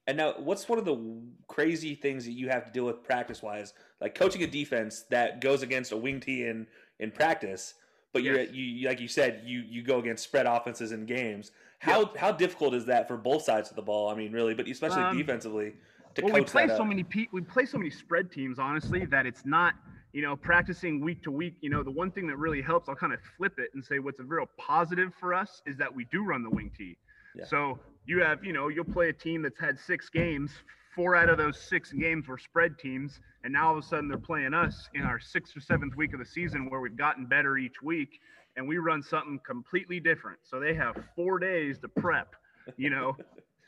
And now, what's one of the crazy things that you have to deal with practice wise, like coaching a defense that goes against a wing T in in practice, but yes. you you like you said you you go against spread offenses in games. How yep. how difficult is that for both sides of the ball? I mean, really, but especially um, defensively. well, we play so many we play so many spread teams, honestly, that it's not you know practicing week to week. You know, the one thing that really helps, I'll kind of flip it and say what's a real positive for us is that we do run the wing T. Yeah. So you have, you know, you'll play a team that's had six games. Four out of those six games were spread teams, and now all of a sudden they're playing us in our sixth or seventh week of the season, where we've gotten better each week, and we run something completely different. So they have four days to prep, you know,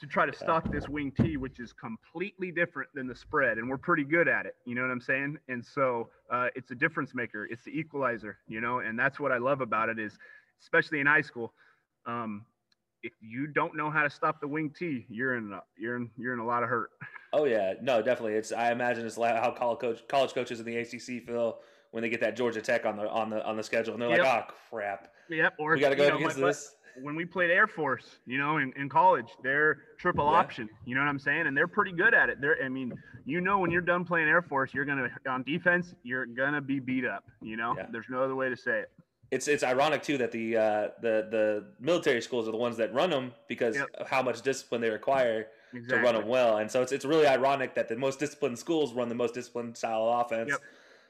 to try to stop this wing T, which is completely different than the spread, and we're pretty good at it. You know what I'm saying? And so uh, it's a difference maker. It's the equalizer, you know, and that's what I love about it is, especially in high school. Um, if you don't know how to stop the wing T, you're in a, you're in you're in a lot of hurt. Oh yeah, no, definitely. It's I imagine it's how college coach college coaches in the ACC feel when they get that Georgia Tech on the on the on the schedule, and their yep. like, oh crap. Yep. Or we got to go know, against this. When we played Air Force, you know, in, in college, they're triple yeah. option. You know what I'm saying? And they're pretty good at it. They're, I mean, you know, when you're done playing Air Force, you're gonna on defense, you're gonna be beat up. You know, yeah. there's no other way to say it it's it's ironic too that the uh, the the military schools are the ones that run them because yep. of how much discipline they require exactly. to run them well, and so it's it's really ironic that the most disciplined schools run the most disciplined style of offense. Yep.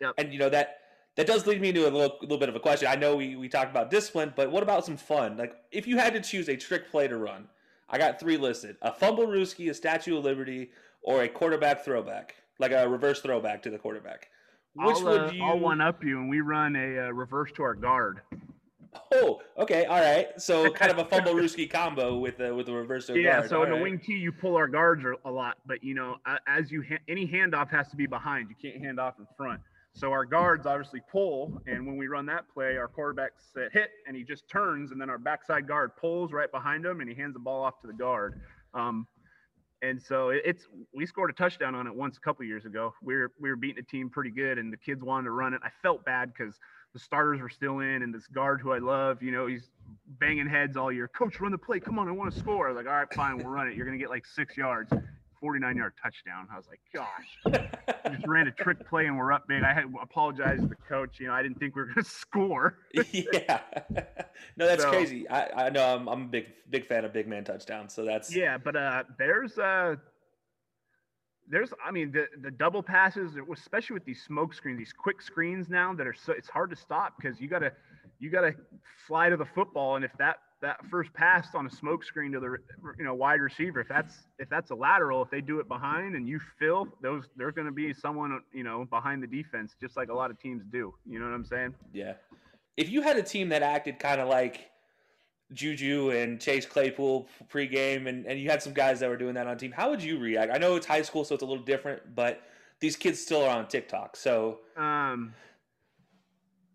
Yep. And you know that that does lead me to a little little bit of a question. I know we we talked about discipline, but what about some fun? Like if you had to choose a trick play to run, I got three listed: a fumble fumblerooski, a Statue of Liberty, or a quarterback throwback, like a reverse throwback to the quarterback. Which I'll, would uh, you? I'll one up you, and we run a uh, reverse to our guard. Oh, okay, all right. So kind of a fumble fumblerooski combo with the with the reverse to yeah, guard. Yeah, so all in right. the wing T, you pull our guards a lot, but you know, as you ha- any handoff has to be behind. You can't hand off in front. So our guards obviously pull, and when we run that play, our quarterback set hit, and he just turns, and then our backside guard pulls right behind him, and he hands the ball off to the guard. Um, and so it's we scored a touchdown on it once a couple years ago. We were we were beating a team pretty good, and the kids wanted to run it. I felt bad because the starters were still in, and this guard who I love, you know, he's banging heads all year. Coach, run the play. Come on, I want to score. I was like, all right, fine, we'll run it. You're gonna get like six yards. 49 yard touchdown. I was like, gosh, just ran a trick play and we're up big. I had apologized to the coach. You know, I didn't think we were going to score. yeah. No, that's so, crazy. I, I know I'm, I'm a big, big fan of big man touchdowns. So that's, yeah, but uh, there's, uh, there's, I mean, the, the double passes, especially with these smoke screens, these quick screens now that are so, it's hard to stop because you got to, you got to fly to the football. And if that that first pass on a smoke screen to the you know wide receiver if that's if that's a lateral if they do it behind and you fill those there's going to be someone you know behind the defense just like a lot of teams do you know what i'm saying yeah if you had a team that acted kind of like Juju and Chase Claypool pregame, and, and you had some guys that were doing that on team. How would you react? I know it's high school, so it's a little different, but these kids still are on TikTok. So, um,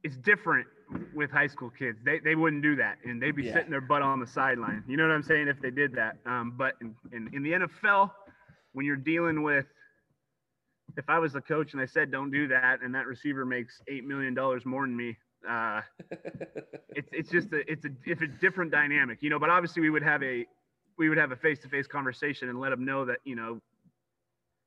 it's different with high school kids. They, they wouldn't do that, and they'd be yeah. sitting their butt on the sideline. You know what I'm saying? If they did that, um, but in, in, in the NFL, when you're dealing with, if I was the coach and I said don't do that, and that receiver makes eight million dollars more than me, uh, it's it's just a it's a it's a different dynamic, you know. But obviously, we would have a we would have a face to face conversation and let them know that you know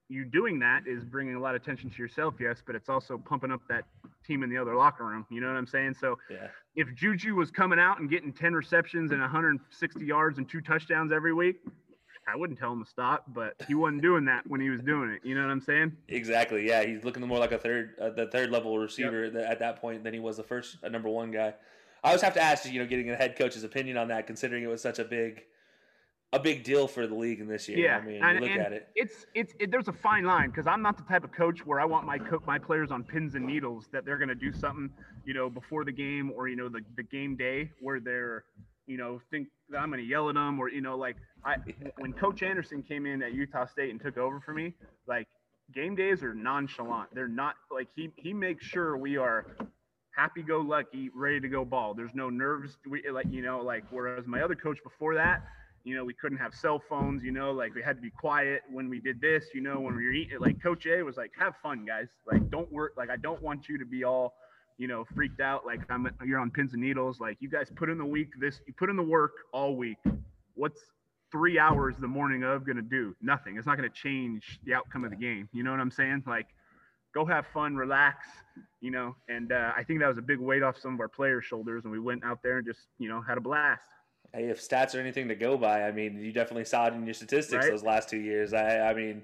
you doing that is bringing a lot of attention to yourself, yes, but it's also pumping up that team in the other locker room. You know what I'm saying? So yeah. if Juju was coming out and getting 10 receptions and 160 yards and two touchdowns every week, I wouldn't tell him to stop, but he wasn't doing that when he was doing it. You know what I'm saying? Exactly. Yeah, he's looking more like a third, uh, the third level receiver yep. at that point than he was the first uh, number one guy. I always have to ask you, know, getting a head coach's opinion on that, considering it was such a big a big deal for the league in this year. Yeah, I mean, and, look at it. It's it's it, there's a fine line because I'm not the type of coach where I want my co- my players on pins and needles that they're going to do something, you know, before the game or you know the the game day where they're you know think that I'm going to yell at them or you know like I when Coach Anderson came in at Utah State and took over for me, like game days are nonchalant. They're not like he he makes sure we are happy go lucky, ready to go ball. There's no nerves. We like you know like whereas my other coach before that you know, we couldn't have cell phones, you know, like we had to be quiet when we did this, you know, when we were eating. Like Coach A was like, have fun, guys. Like, don't work. Like, I don't want you to be all, you know, freaked out. Like, I'm, you're on pins and needles. Like, you guys put in the week, this, you put in the work all week. What's three hours the morning of going to do? Nothing. It's not going to change the outcome of the game. You know what I'm saying? Like, go have fun, relax, you know. And uh, I think that was a big weight off some of our players' shoulders, and we went out there and just, you know, had a blast. Hey, if stats are anything to go by, I mean, you definitely saw it in your statistics right? those last two years. I, I mean,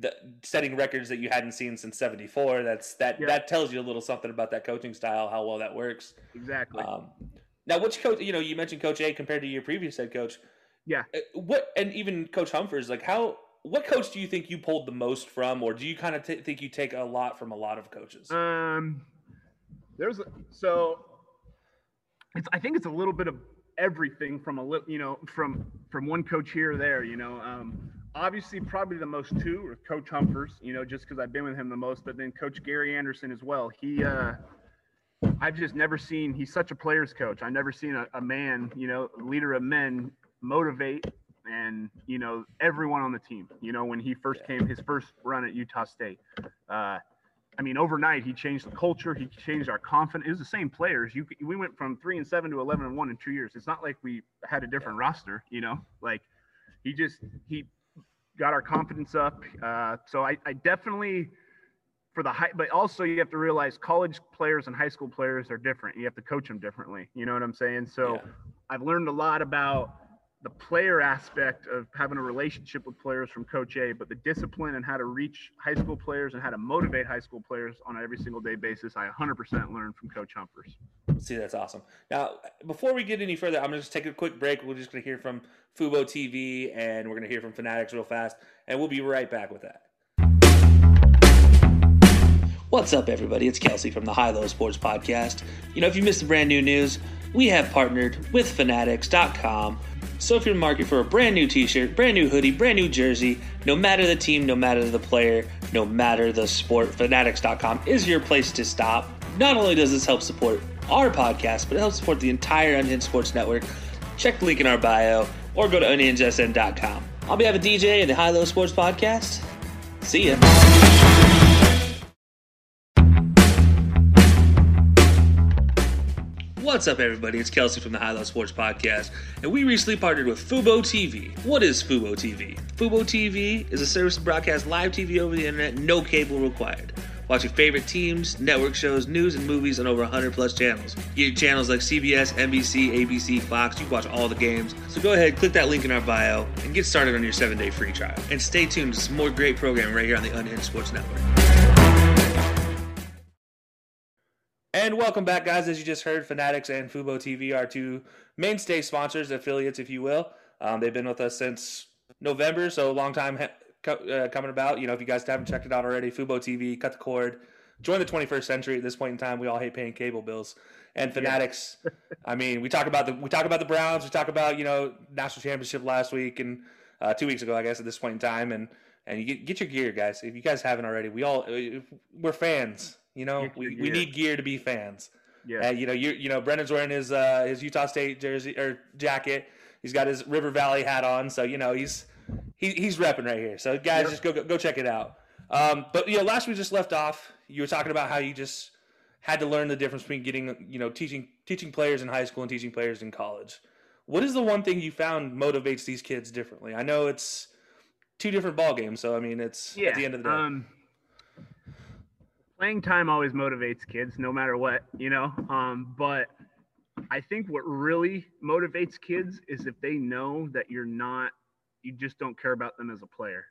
the, setting records that you hadn't seen since '74. That's that yeah. that tells you a little something about that coaching style, how well that works. Exactly. Um, now, which coach? You know, you mentioned Coach A compared to your previous head coach. Yeah. Uh, what and even Coach Humphreys, like how? What coach do you think you pulled the most from, or do you kind of t- think you take a lot from a lot of coaches? Um, there's so it's. I think it's a little bit of everything from a little, you know, from from one coach here or there. You know, um, obviously probably the most two are Coach Humphers. You know, just because I've been with him the most, but then Coach Gary Anderson as well. He. uh I've just never seen. He's such a player's coach. I've never seen a, a man, you know, leader of men, motivate and you know everyone on the team. You know, when he first came, his first run at Utah State. Uh, I mean, overnight he changed the culture. He changed our confidence. It was the same players. You we went from three and seven to eleven and one in two years. It's not like we had a different roster. You know, like he just he got our confidence up. Uh, so I, I definitely for the high, but also you have to realize college players and high school players are different. You have to coach them differently. You know what I'm saying? So yeah. I've learned a lot about the player aspect of having a relationship with players from Coach A, but the discipline and how to reach high school players and how to motivate high school players on every single day basis, I 100% learned from Coach Humphers. See, that's awesome. Now, before we get any further, I'm going to just take a quick break. We're just going to hear from Fubo TV and we're going to hear from Fanatics real fast, and we'll be right back with that. What's up, everybody? It's Kelsey from the High Low Sports Podcast. You know, if you missed the brand new news, we have partnered with Fanatics.com so if you're in the market for a brand new t-shirt, brand new hoodie, brand new jersey, no matter the team, no matter the player, no matter the sport, fanatics.com is your place to stop. Not only does this help support our podcast, but it helps support the entire Unhinged Sports Network. Check the link in our bio or go to unhingedsn.com. I'll be having DJ in the High Low Sports Podcast. See ya. What's up, everybody? It's Kelsey from the High Low Sports Podcast, and we recently partnered with Fubo TV. What is Fubo TV? Fubo TV is a service to broadcast live TV over the internet, no cable required. Watch your favorite teams, network shows, news, and movies on over 100 plus channels. Get channels like CBS, NBC, ABC, Fox. You watch all the games. So go ahead, click that link in our bio, and get started on your seven day free trial. And stay tuned to some more great programming right here on the Unhinged Sports Network. And welcome back, guys. As you just heard, Fanatics and Fubo TV are two mainstay sponsors, affiliates, if you will. Um, they've been with us since November, so a long time uh, coming about. You know, if you guys haven't checked it out already, Fubo TV, cut the cord, join the 21st century. At this point in time, we all hate paying cable bills. And Fanatics, yeah. I mean, we talk about the we talk about the Browns, we talk about you know national championship last week and uh, two weeks ago, I guess, at this point in time, and and you get, get your gear, guys. If you guys haven't already, we all uh, we're fans you know, we, we need gear to be fans. Yeah. Uh, you know, you you know, Brennan's wearing his uh, his Utah State jersey or jacket. He's got his River Valley hat on, so you know he's he, he's repping right here. So guys, yep. just go, go, go check it out. Um, but you know, last we just left off, you were talking about how you just had to learn the difference between getting you know teaching teaching players in high school and teaching players in college. What is the one thing you found motivates these kids differently? I know it's two different ball games, so I mean it's yeah, at the end of the day. Um, playing time always motivates kids no matter what you know? Um, but i think what really motivates kids is if they know that you're not you just don't care about them as a player.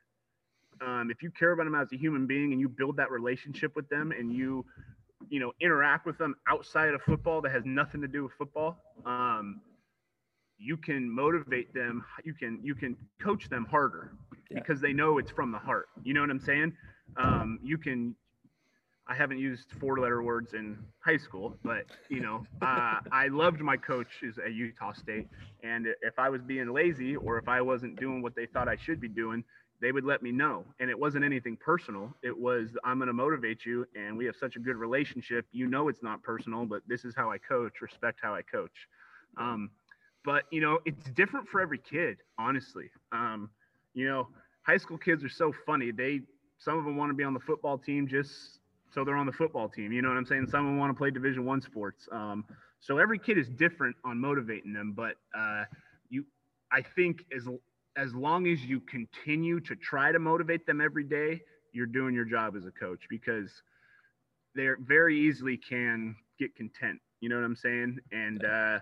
Um, if you care about them as a human being and you build that relationship with them and you you know interact with them outside of football that has nothing to do with football um, you can motivate them you can you can coach them harder yeah. because they know it's from the heart. You know what i'm saying? Um, you can I haven't used four letter words in high school, but you know, uh, I loved my coaches at Utah State. And if I was being lazy or if I wasn't doing what they thought I should be doing, they would let me know. And it wasn't anything personal. It was, I'm going to motivate you. And we have such a good relationship. You know, it's not personal, but this is how I coach, respect how I coach. Um, but, you know, it's different for every kid, honestly. Um, you know, high school kids are so funny. They, some of them want to be on the football team just so they're on the football team. You know what I'm saying? Some of them want to play Division One sports. Um, so every kid is different on motivating them, but uh, you, I think as as long as you continue to try to motivate them every day, you're doing your job as a coach because they very easily can get content. You know what I'm saying? And uh,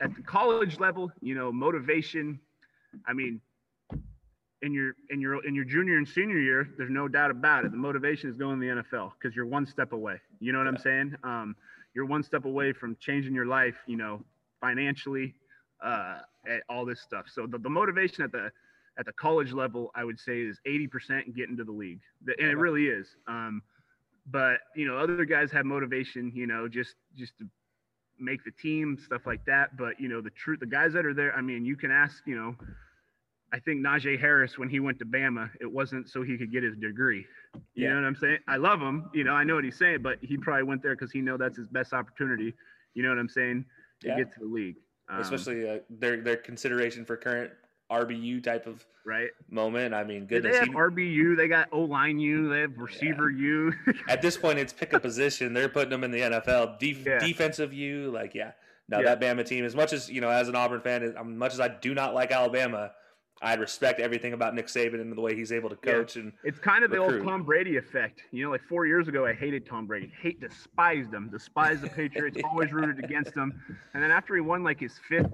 at the college level, you know, motivation. I mean, in your in your in your junior and senior year, there's no doubt about it. The motivation is going to the NFL because you're one step away. You know what yeah. I'm saying? Um, you're one step away from changing your life. You know, financially, uh, all this stuff. So the, the motivation at the at the college level, I would say is 80% getting to the league, and it really is. Um, but you know, other guys have motivation, you know, just just to make the team, stuff like that. But you know, the truth, the guys that are there, I mean, you can ask, you know, I think Najee Harris when he went to Bama, it wasn't so he could get his degree. You yeah. know what I'm saying? I love him, you know, I know what he's saying, but he probably went there because he know that's his best opportunity. You know what I'm saying? To yeah. get to the league. Um, Especially uh, their their consideration for current RBU type of right moment. I mean, goodness, they have RBU, they got O line U, they have receiver. U. At this point, it's pick a position. They're putting them in the NFL. Defensive U, like yeah. Now that Bama team, as much as you know, as an Auburn fan, as much as I do not like Alabama, I respect everything about Nick Saban and the way he's able to coach. Yeah. And it's kind of recruit. the old Tom Brady effect. You know, like four years ago, I hated Tom Brady, hate, despised him, despised the Patriots, always rooted against him. And then after he won like his fifth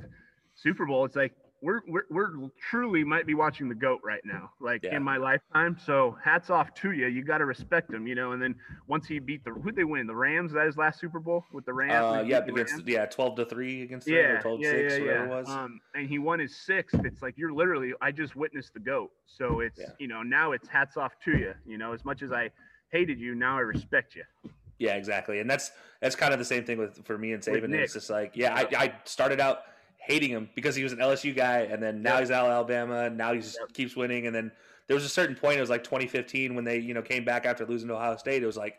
Super Bowl, it's like we're, we're, we're truly might be watching the goat right now, like yeah. in my lifetime. So hats off to you. You got to respect him, you know. And then once he beat the who they win the Rams that his last Super Bowl with the Rams. Uh, yeah, against Rams. yeah twelve to three against the yeah, 12 yeah, 6, yeah, yeah. it was. Um, and he won his sixth. It's like you're literally I just witnessed the goat. So it's yeah. you know now it's hats off to you. You know as much as I hated you, now I respect you. Yeah, exactly. And that's that's kind of the same thing with for me and Saban. It's just like yeah, I, I started out hating him because he was an LSU guy, and then now yep. he's out of Alabama. Now he just yep. keeps winning, and then there was a certain point. It was like 2015 when they you know came back after losing to Ohio State. It was like,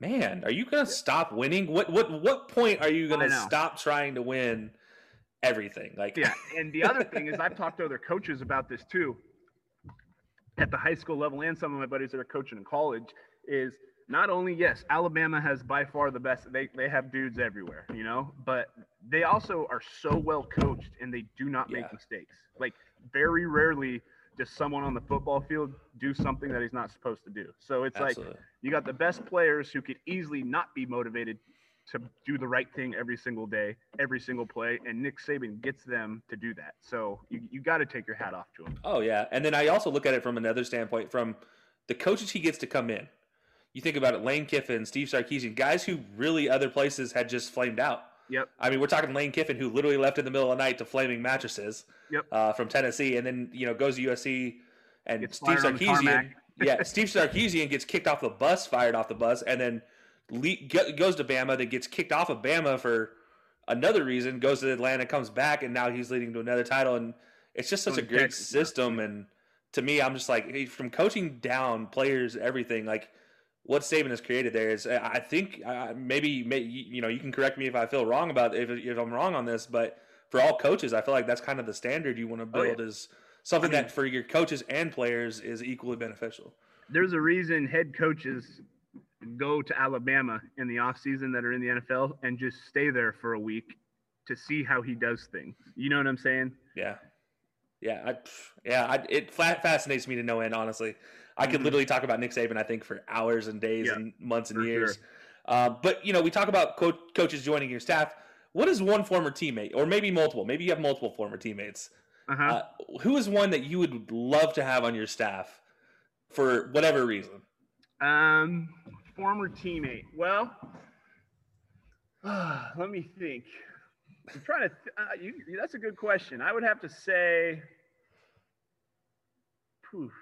man, are you gonna stop winning? What what what point are you gonna stop trying to win everything? Like yeah. And the other thing is, I've talked to other coaches about this too, at the high school level, and some of my buddies that are coaching in college is not only yes alabama has by far the best they, they have dudes everywhere you know but they also are so well coached and they do not make yeah. mistakes like very rarely does someone on the football field do something that he's not supposed to do so it's Absolutely. like you got the best players who could easily not be motivated to do the right thing every single day, every single play, and Nick Saban gets them to do that. So you, you got to take your hat off to him. Oh yeah, and then I also look at it from another standpoint, from the coaches he gets to come in you think about it, Lane Kiffin, Steve Sarkisian, guys who really other places had just flamed out. Yep. I mean, we're talking Lane Kiffin, who literally left in the middle of the night to flaming mattresses. Yep. Uh, from Tennessee, and then you know goes to USC, and gets Steve Sarkisian. yeah, Steve Sarkisian gets kicked off the bus, fired off the bus, and then le- goes to Bama. Then gets kicked off of Bama for another reason. Goes to Atlanta, comes back, and now he's leading to another title. And it's just such a great system. And to me, I'm just like from coaching down players, everything like what Saban has created there is, I think uh, maybe, maybe, you know you can correct me if I feel wrong about if if I'm wrong on this, but for all coaches, I feel like that's kind of the standard you want to build oh, yeah. is something I mean, that for your coaches and players is equally beneficial. There's a reason head coaches go to Alabama in the offseason that are in the NFL and just stay there for a week to see how he does things. You know what I'm saying? Yeah. Yeah, I, yeah, I, it fascinates me to no end, honestly. I could mm-hmm. literally talk about Nick Saban, I think, for hours and days yeah, and months and years. Sure. Uh, but you know, we talk about co- coaches joining your staff. What is one former teammate, or maybe multiple? Maybe you have multiple former teammates. Uh-huh. Uh, who is one that you would love to have on your staff for whatever reason? Um, former teammate. Well, uh, let me think. I'm trying to. Th- uh, you, that's a good question. I would have to say. Poof.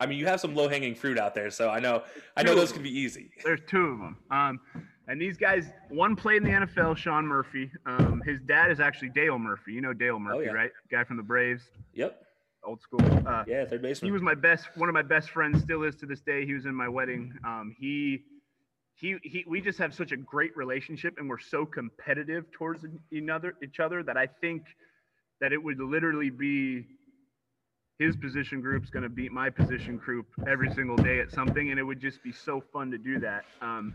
I mean, you have some low hanging fruit out there, so I know I know those can be easy. There's two of them. Um, and these guys, one played in the NFL, Sean Murphy. Um, his dad is actually Dale Murphy. You know Dale Murphy, oh, yeah. right? Guy from the Braves. Yep. Old school. Uh, yeah, third baseman. He was my best, one of my best friends, still is to this day. He was in my wedding. Um, he, he, he, we just have such a great relationship, and we're so competitive towards each other, each other that I think that it would literally be his position group's going to beat my position group every single day at something, and it would just be so fun to do that. Um,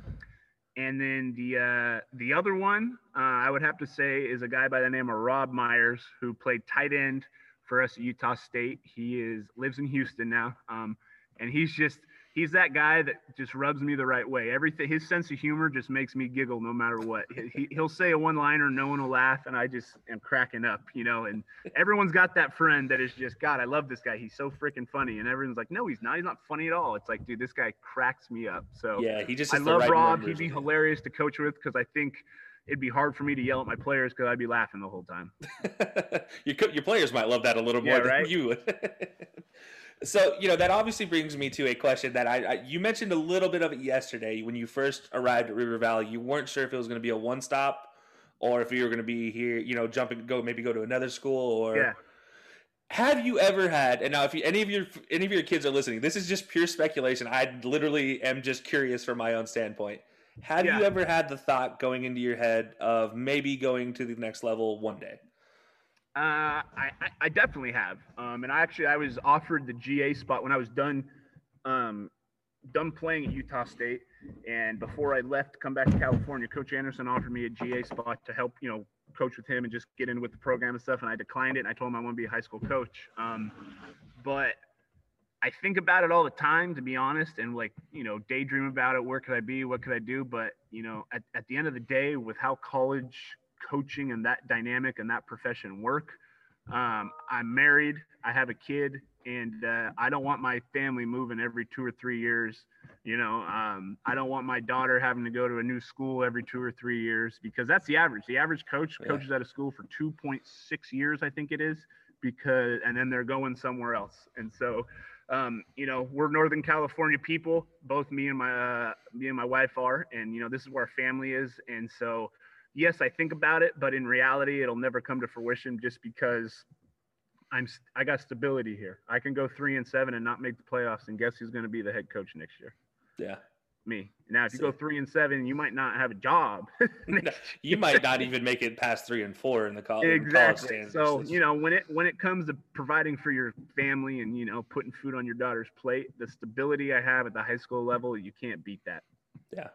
and then the uh, the other one uh, I would have to say is a guy by the name of Rob Myers who played tight end for us at Utah State. He is lives in Houston now, um, and he's just he's that guy that just rubs me the right way. Everything, his sense of humor just makes me giggle no matter what. He, will say a one liner, no one will laugh, and I just am cracking up, you know. And everyone's got that friend that is just, God, I love this guy. He's so freaking funny. And everyone's like, no, he's not. He's not funny at all. It's like, dude, this guy cracks me up. So yeah, he just, I love right Rob. He'd be hilarious to coach with because I think it'd be hard for me to yell at my players because I'd be laughing the whole time. your, your players might love that a little more yeah, than right? you so you know that obviously brings me to a question that I, I, you mentioned a little bit of it yesterday when you first arrived at River Valley. You weren't sure if it was going to be a one stop or if you were going to be here. You know, jumping go maybe go to another school or. Yeah. Have you ever had? And now, if you, any of your any of your kids are listening, this is just pure speculation. I literally am just curious from my own standpoint. Have yeah. you ever had the thought going into your head of maybe going to the next level one day? Uh, I, I definitely have. Um, and I actually I was offered the GA spot when I was done um, done playing at Utah State. And before I left to come back to California, Coach Anderson offered me a GA spot to help, you know, coach with him and just get in with the program and stuff. And I declined it. And I told him I want to be a high school coach. Um, but I think about it all the time, to be honest, and like, you know, daydream about it. Where could I be? What could I do? But, you know, at, at the end of the day, with how college coaching and that dynamic and that profession work. Um, I'm married, I have a kid, and uh, I don't want my family moving every two or three years. You know, um, I don't want my daughter having to go to a new school every two or three years because that's the average. The average coach yeah. coaches at a school for 2.6 years, I think it is, because and then they're going somewhere else. And so, um, you know, we're Northern California people. Both me and my uh, me and my wife are, and you know, this is where our family is, and so yes, I think about it, but in reality, it'll never come to fruition just because I'm I got stability here. I can go three and seven and not make the playoffs, and guess who's going to be the head coach next year? Yeah, me. Now, if you go three and seven, you might not have a job. you might not even make it past three and four in the college. Exactly. College so you know when it when it comes to providing for your family and you know putting food on your daughter's plate, the stability I have at the high school level, you can't beat that. Yeah,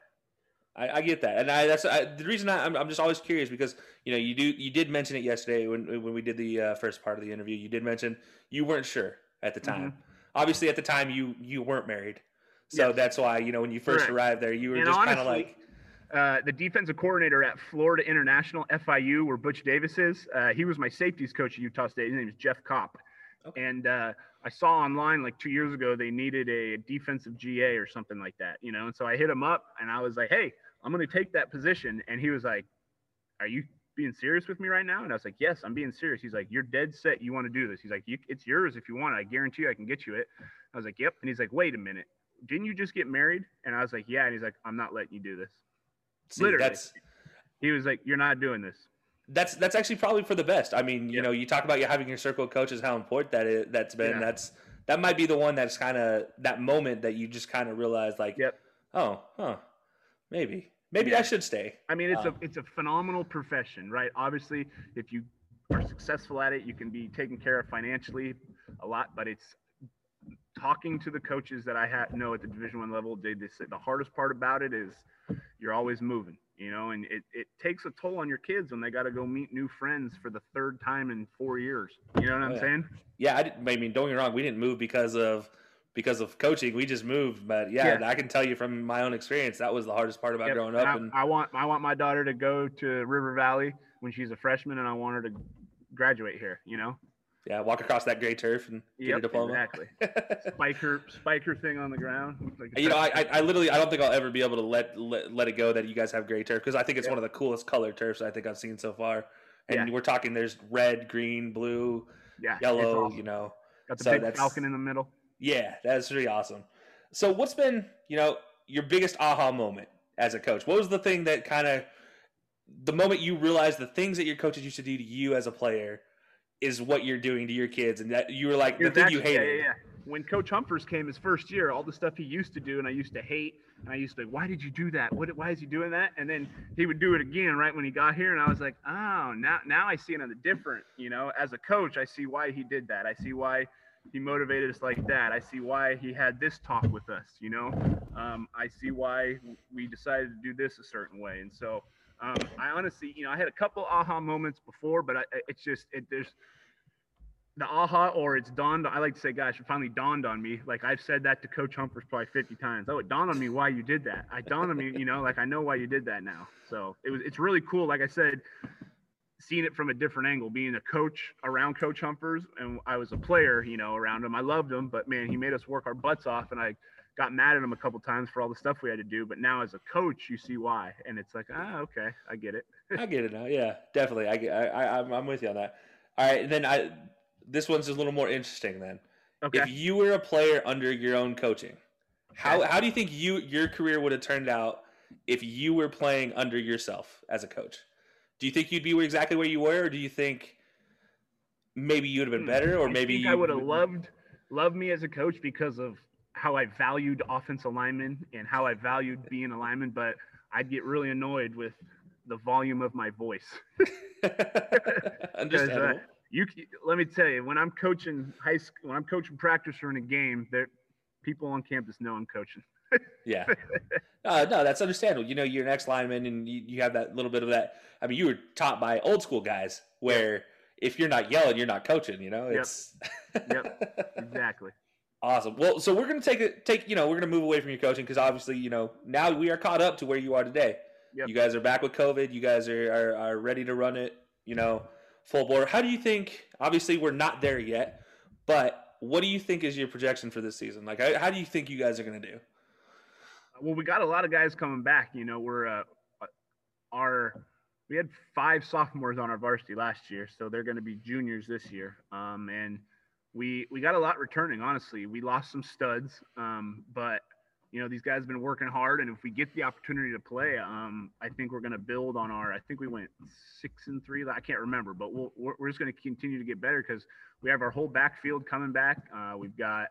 I, I, get that, and I, that's I, the reason I, am I'm just always curious because you know you do you did mention it yesterday when when we did the uh, first part of the interview. You did mention you weren't sure at the time. Mm-hmm. Obviously, at the time you you weren't married, so yes. that's why you know when you first Correct. arrived there, you were and just kind of like. Uh, the defensive coordinator at Florida International FIU, where Butch Davis is, uh, he was my safeties coach at Utah State. His name is Jeff Copp. Okay. And uh, I saw online like two years ago they needed a defensive GA or something like that, you know. And so I hit him up and I was like, "Hey, I'm going to take that position." And he was like, "Are you being serious with me right now?" And I was like, "Yes, I'm being serious." He's like, "You're dead set. You want to do this?" He's like, you, "It's yours if you want. I guarantee you, I can get you it." I was like, "Yep." And he's like, "Wait a minute, didn't you just get married?" And I was like, "Yeah." And he's like, "I'm not letting you do this." See, Literally, that's... he was like, "You're not doing this." that's that's actually probably for the best. I mean, you yeah. know, you talk about you having your circle of coaches, how important that is. That's been. Yeah. That's that might be the one that's kind of that moment that you just kind of realize, like, yep. oh, huh, maybe, maybe yeah. I should stay. I mean, it's um, a it's a phenomenal profession, right? Obviously, if you are successful at it, you can be taken care of financially a lot, but it's talking to the coaches that I have know at the Division One level. They, they say the hardest part about it is you're always moving you know, and it, it takes a toll on your kids when they got to go meet new friends for the third time in four years. You know what I'm yeah. saying? Yeah, I, did, I mean, don't get me wrong, we didn't move because of because of coaching. We just moved, but yeah, yeah. I can tell you from my own experience that was the hardest part about yep. growing up. I, and I want I want my daughter to go to River Valley when she's a freshman, and I want her to graduate here. You know? Yeah, walk across that gray turf and get yep, a diploma. Exactly. spike her, spike her thing on the ground. Like you know, I, I literally, I don't think I'll ever be able to let let, let it go that you guys have gray turf because I think it's yep. one of the coolest colored turfs I think I've seen so far. And yeah. we're talking, there's red, green, blue, yeah, yellow. Awesome. You know, got the so big falcon in the middle. Yeah, that's really awesome. So, what's been, you know, your biggest aha moment as a coach? What was the thing that kind of the moment you realized the things that your coaches used to do to you as a player? is what you're doing to your kids, and that you were like the thing you hated. Yeah, yeah, yeah. When Coach Humphers came his first year, all the stuff he used to do, and I used to hate, and I used to, like why did you do that? What? Why is he doing that? And then he would do it again right when he got here, and I was like, oh, now now I see it on the different. You know, as a coach, I see why he did that. I see why he motivated us like that. I see why he had this talk with us. You know, um, I see why we decided to do this a certain way, and so um, I honestly, you know, I had a couple aha moments before, but I, it's just it, there's the aha or it's dawned. I like to say, gosh, it finally dawned on me. Like I've said that to Coach Humphers probably 50 times. Oh, it dawned on me why you did that. I dawned on me, you know, like I know why you did that now. So it was it's really cool. Like I said, seeing it from a different angle, being a coach around Coach Humphers, and I was a player, you know, around him. I loved him, but man, he made us work our butts off, and I got mad at him a couple times for all the stuff we had to do. But now as a coach, you see why, and it's like, ah, okay, I get it. I get it now. Yeah, definitely. I get. I, I I'm, I'm with you on that. All right, then I this one's a little more interesting then. Okay. If you were a player under your own coaching, how how do you think you your career would have turned out if you were playing under yourself as a coach? Do you think you'd be exactly where you were, or do you think maybe you'd have been Hmm. better, or I maybe I would have loved loved me as a coach because of how I valued offensive linemen and how I valued being a lineman, but I'd get really annoyed with the volume of my voice. Because Understandable. uh, you, let me tell you, when I'm coaching high school, when I'm coaching practice or in a game, there, people on campus know I'm coaching. Yeah. Uh, no, that's understandable. You know, you're an ex lineman and you, you have that little bit of that. I mean, you were taught by old school guys where if you're not yelling, you're not coaching, you know? Yep. It's Yep. Exactly. awesome. Well, so we're going to take it, take, you know, we're going to move away from your coaching because obviously, you know, now we are caught up to where you are today. Yep. You guys are back with COVID. You guys are, are, are ready to run it, you know, full bore. How do you think, obviously, we're not there yet, but what do you think is your projection for this season? Like, how, how do you think you guys are going to do? Well, we got a lot of guys coming back. You know, we're uh, our we had five sophomores on our varsity last year, so they're going to be juniors this year. Um, and we we got a lot returning. Honestly, we lost some studs, um, but you know these guys have been working hard, and if we get the opportunity to play, um, I think we're going to build on our. I think we went six and three. I can't remember, but we'll, we're, we're just going to continue to get better because we have our whole backfield coming back. Uh, we've got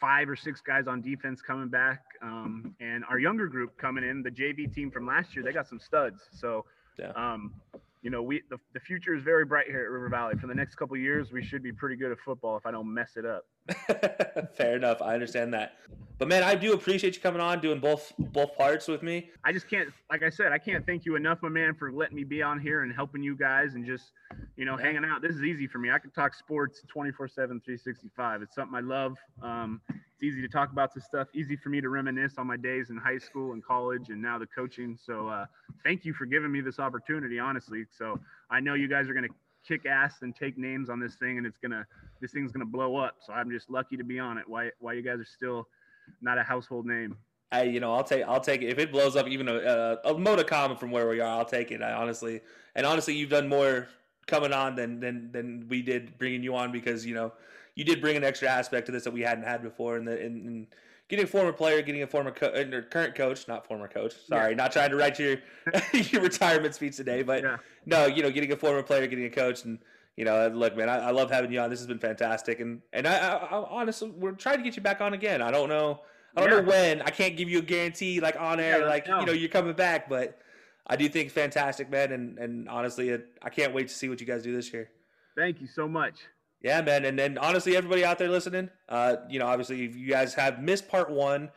five or six guys on defense coming back, um, and our younger group coming in. The JV team from last year, they got some studs. So, Yeah. um, you know, we the, the future is very bright here at River Valley. For the next couple of years, we should be pretty good at football if I don't mess it up. Fair enough. I understand that. But man, I do appreciate you coming on, doing both both parts with me. I just can't, like I said, I can't thank you enough, my man, for letting me be on here and helping you guys and just, you know, hanging out. This is easy for me. I can talk sports 24 7, 365. It's something I love. Um, it's easy to talk about this stuff, easy for me to reminisce on my days in high school and college and now the coaching. So, uh, thank you for giving me this opportunity, honestly. So, I know you guys are going to kick ass and take names on this thing and it's to, this thing's to blow up. So, I'm just lucky to be on it. Why, why you guys are still not a household name. I, you know, I'll take, I'll take it if it blows up even a, a, a modicum from where we are. I'll take it. I honestly, and honestly, you've done more coming on than than than we did bringing you on because you know you did bring an extra aspect to this that we hadn't had before. And the and, and getting a former player, getting a former co- uh, or current coach, not former coach. Sorry, not trying to write your your retirement speech today, but Yeah. no, you know, getting a former player, getting a coach, and you know, look, man, I, I love having you on. This has been fantastic, and and I, I, I honestly, we're trying to get you back on again. I don't know, I don't Yeah. know when. I can't give you a guarantee, like on air, Yeah, like no. you know, you're coming back, but I do think fantastic, man, and and honestly, it, I can't wait to see what you guys do this year. Thank you so much. Yeah, man. And then honestly, everybody out there listening, uh, you know, obviously, if you guys have missed part one,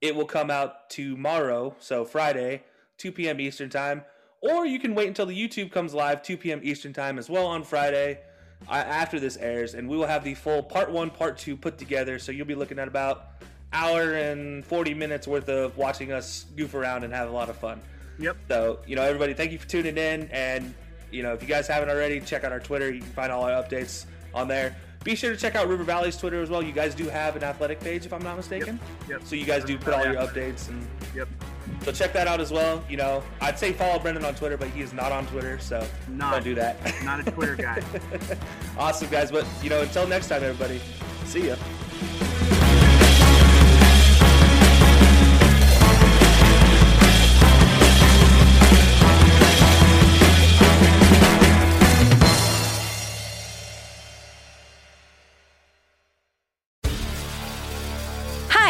it will come out tomorrow, so Friday, 2 p.m. Eastern time, or you can wait until the YouTube comes live, 2 p.m. Eastern time as well on Friday uh, after this airs, and we will have the full part one, part two put together. So you'll be looking at about hour and 40 minutes worth of watching us goof around and have a lot of fun. Yep. So, you know, everybody, thank you for tuning in. And, you know, if you guys haven't already, check out our Twitter. You can find all our updates on there. Be sure to check out River Valley's Twitter as well. You guys do have an athletic page, if I'm not mistaken. Yep. So you guys do put all your updates and Yep. so check that out as well. You know, I'd say follow Brennan on Twitter, but he is not on Twitter, so Not. don't do that. Not a Twitter guy. awesome, guys. But you know, until next time, everybody. See ya.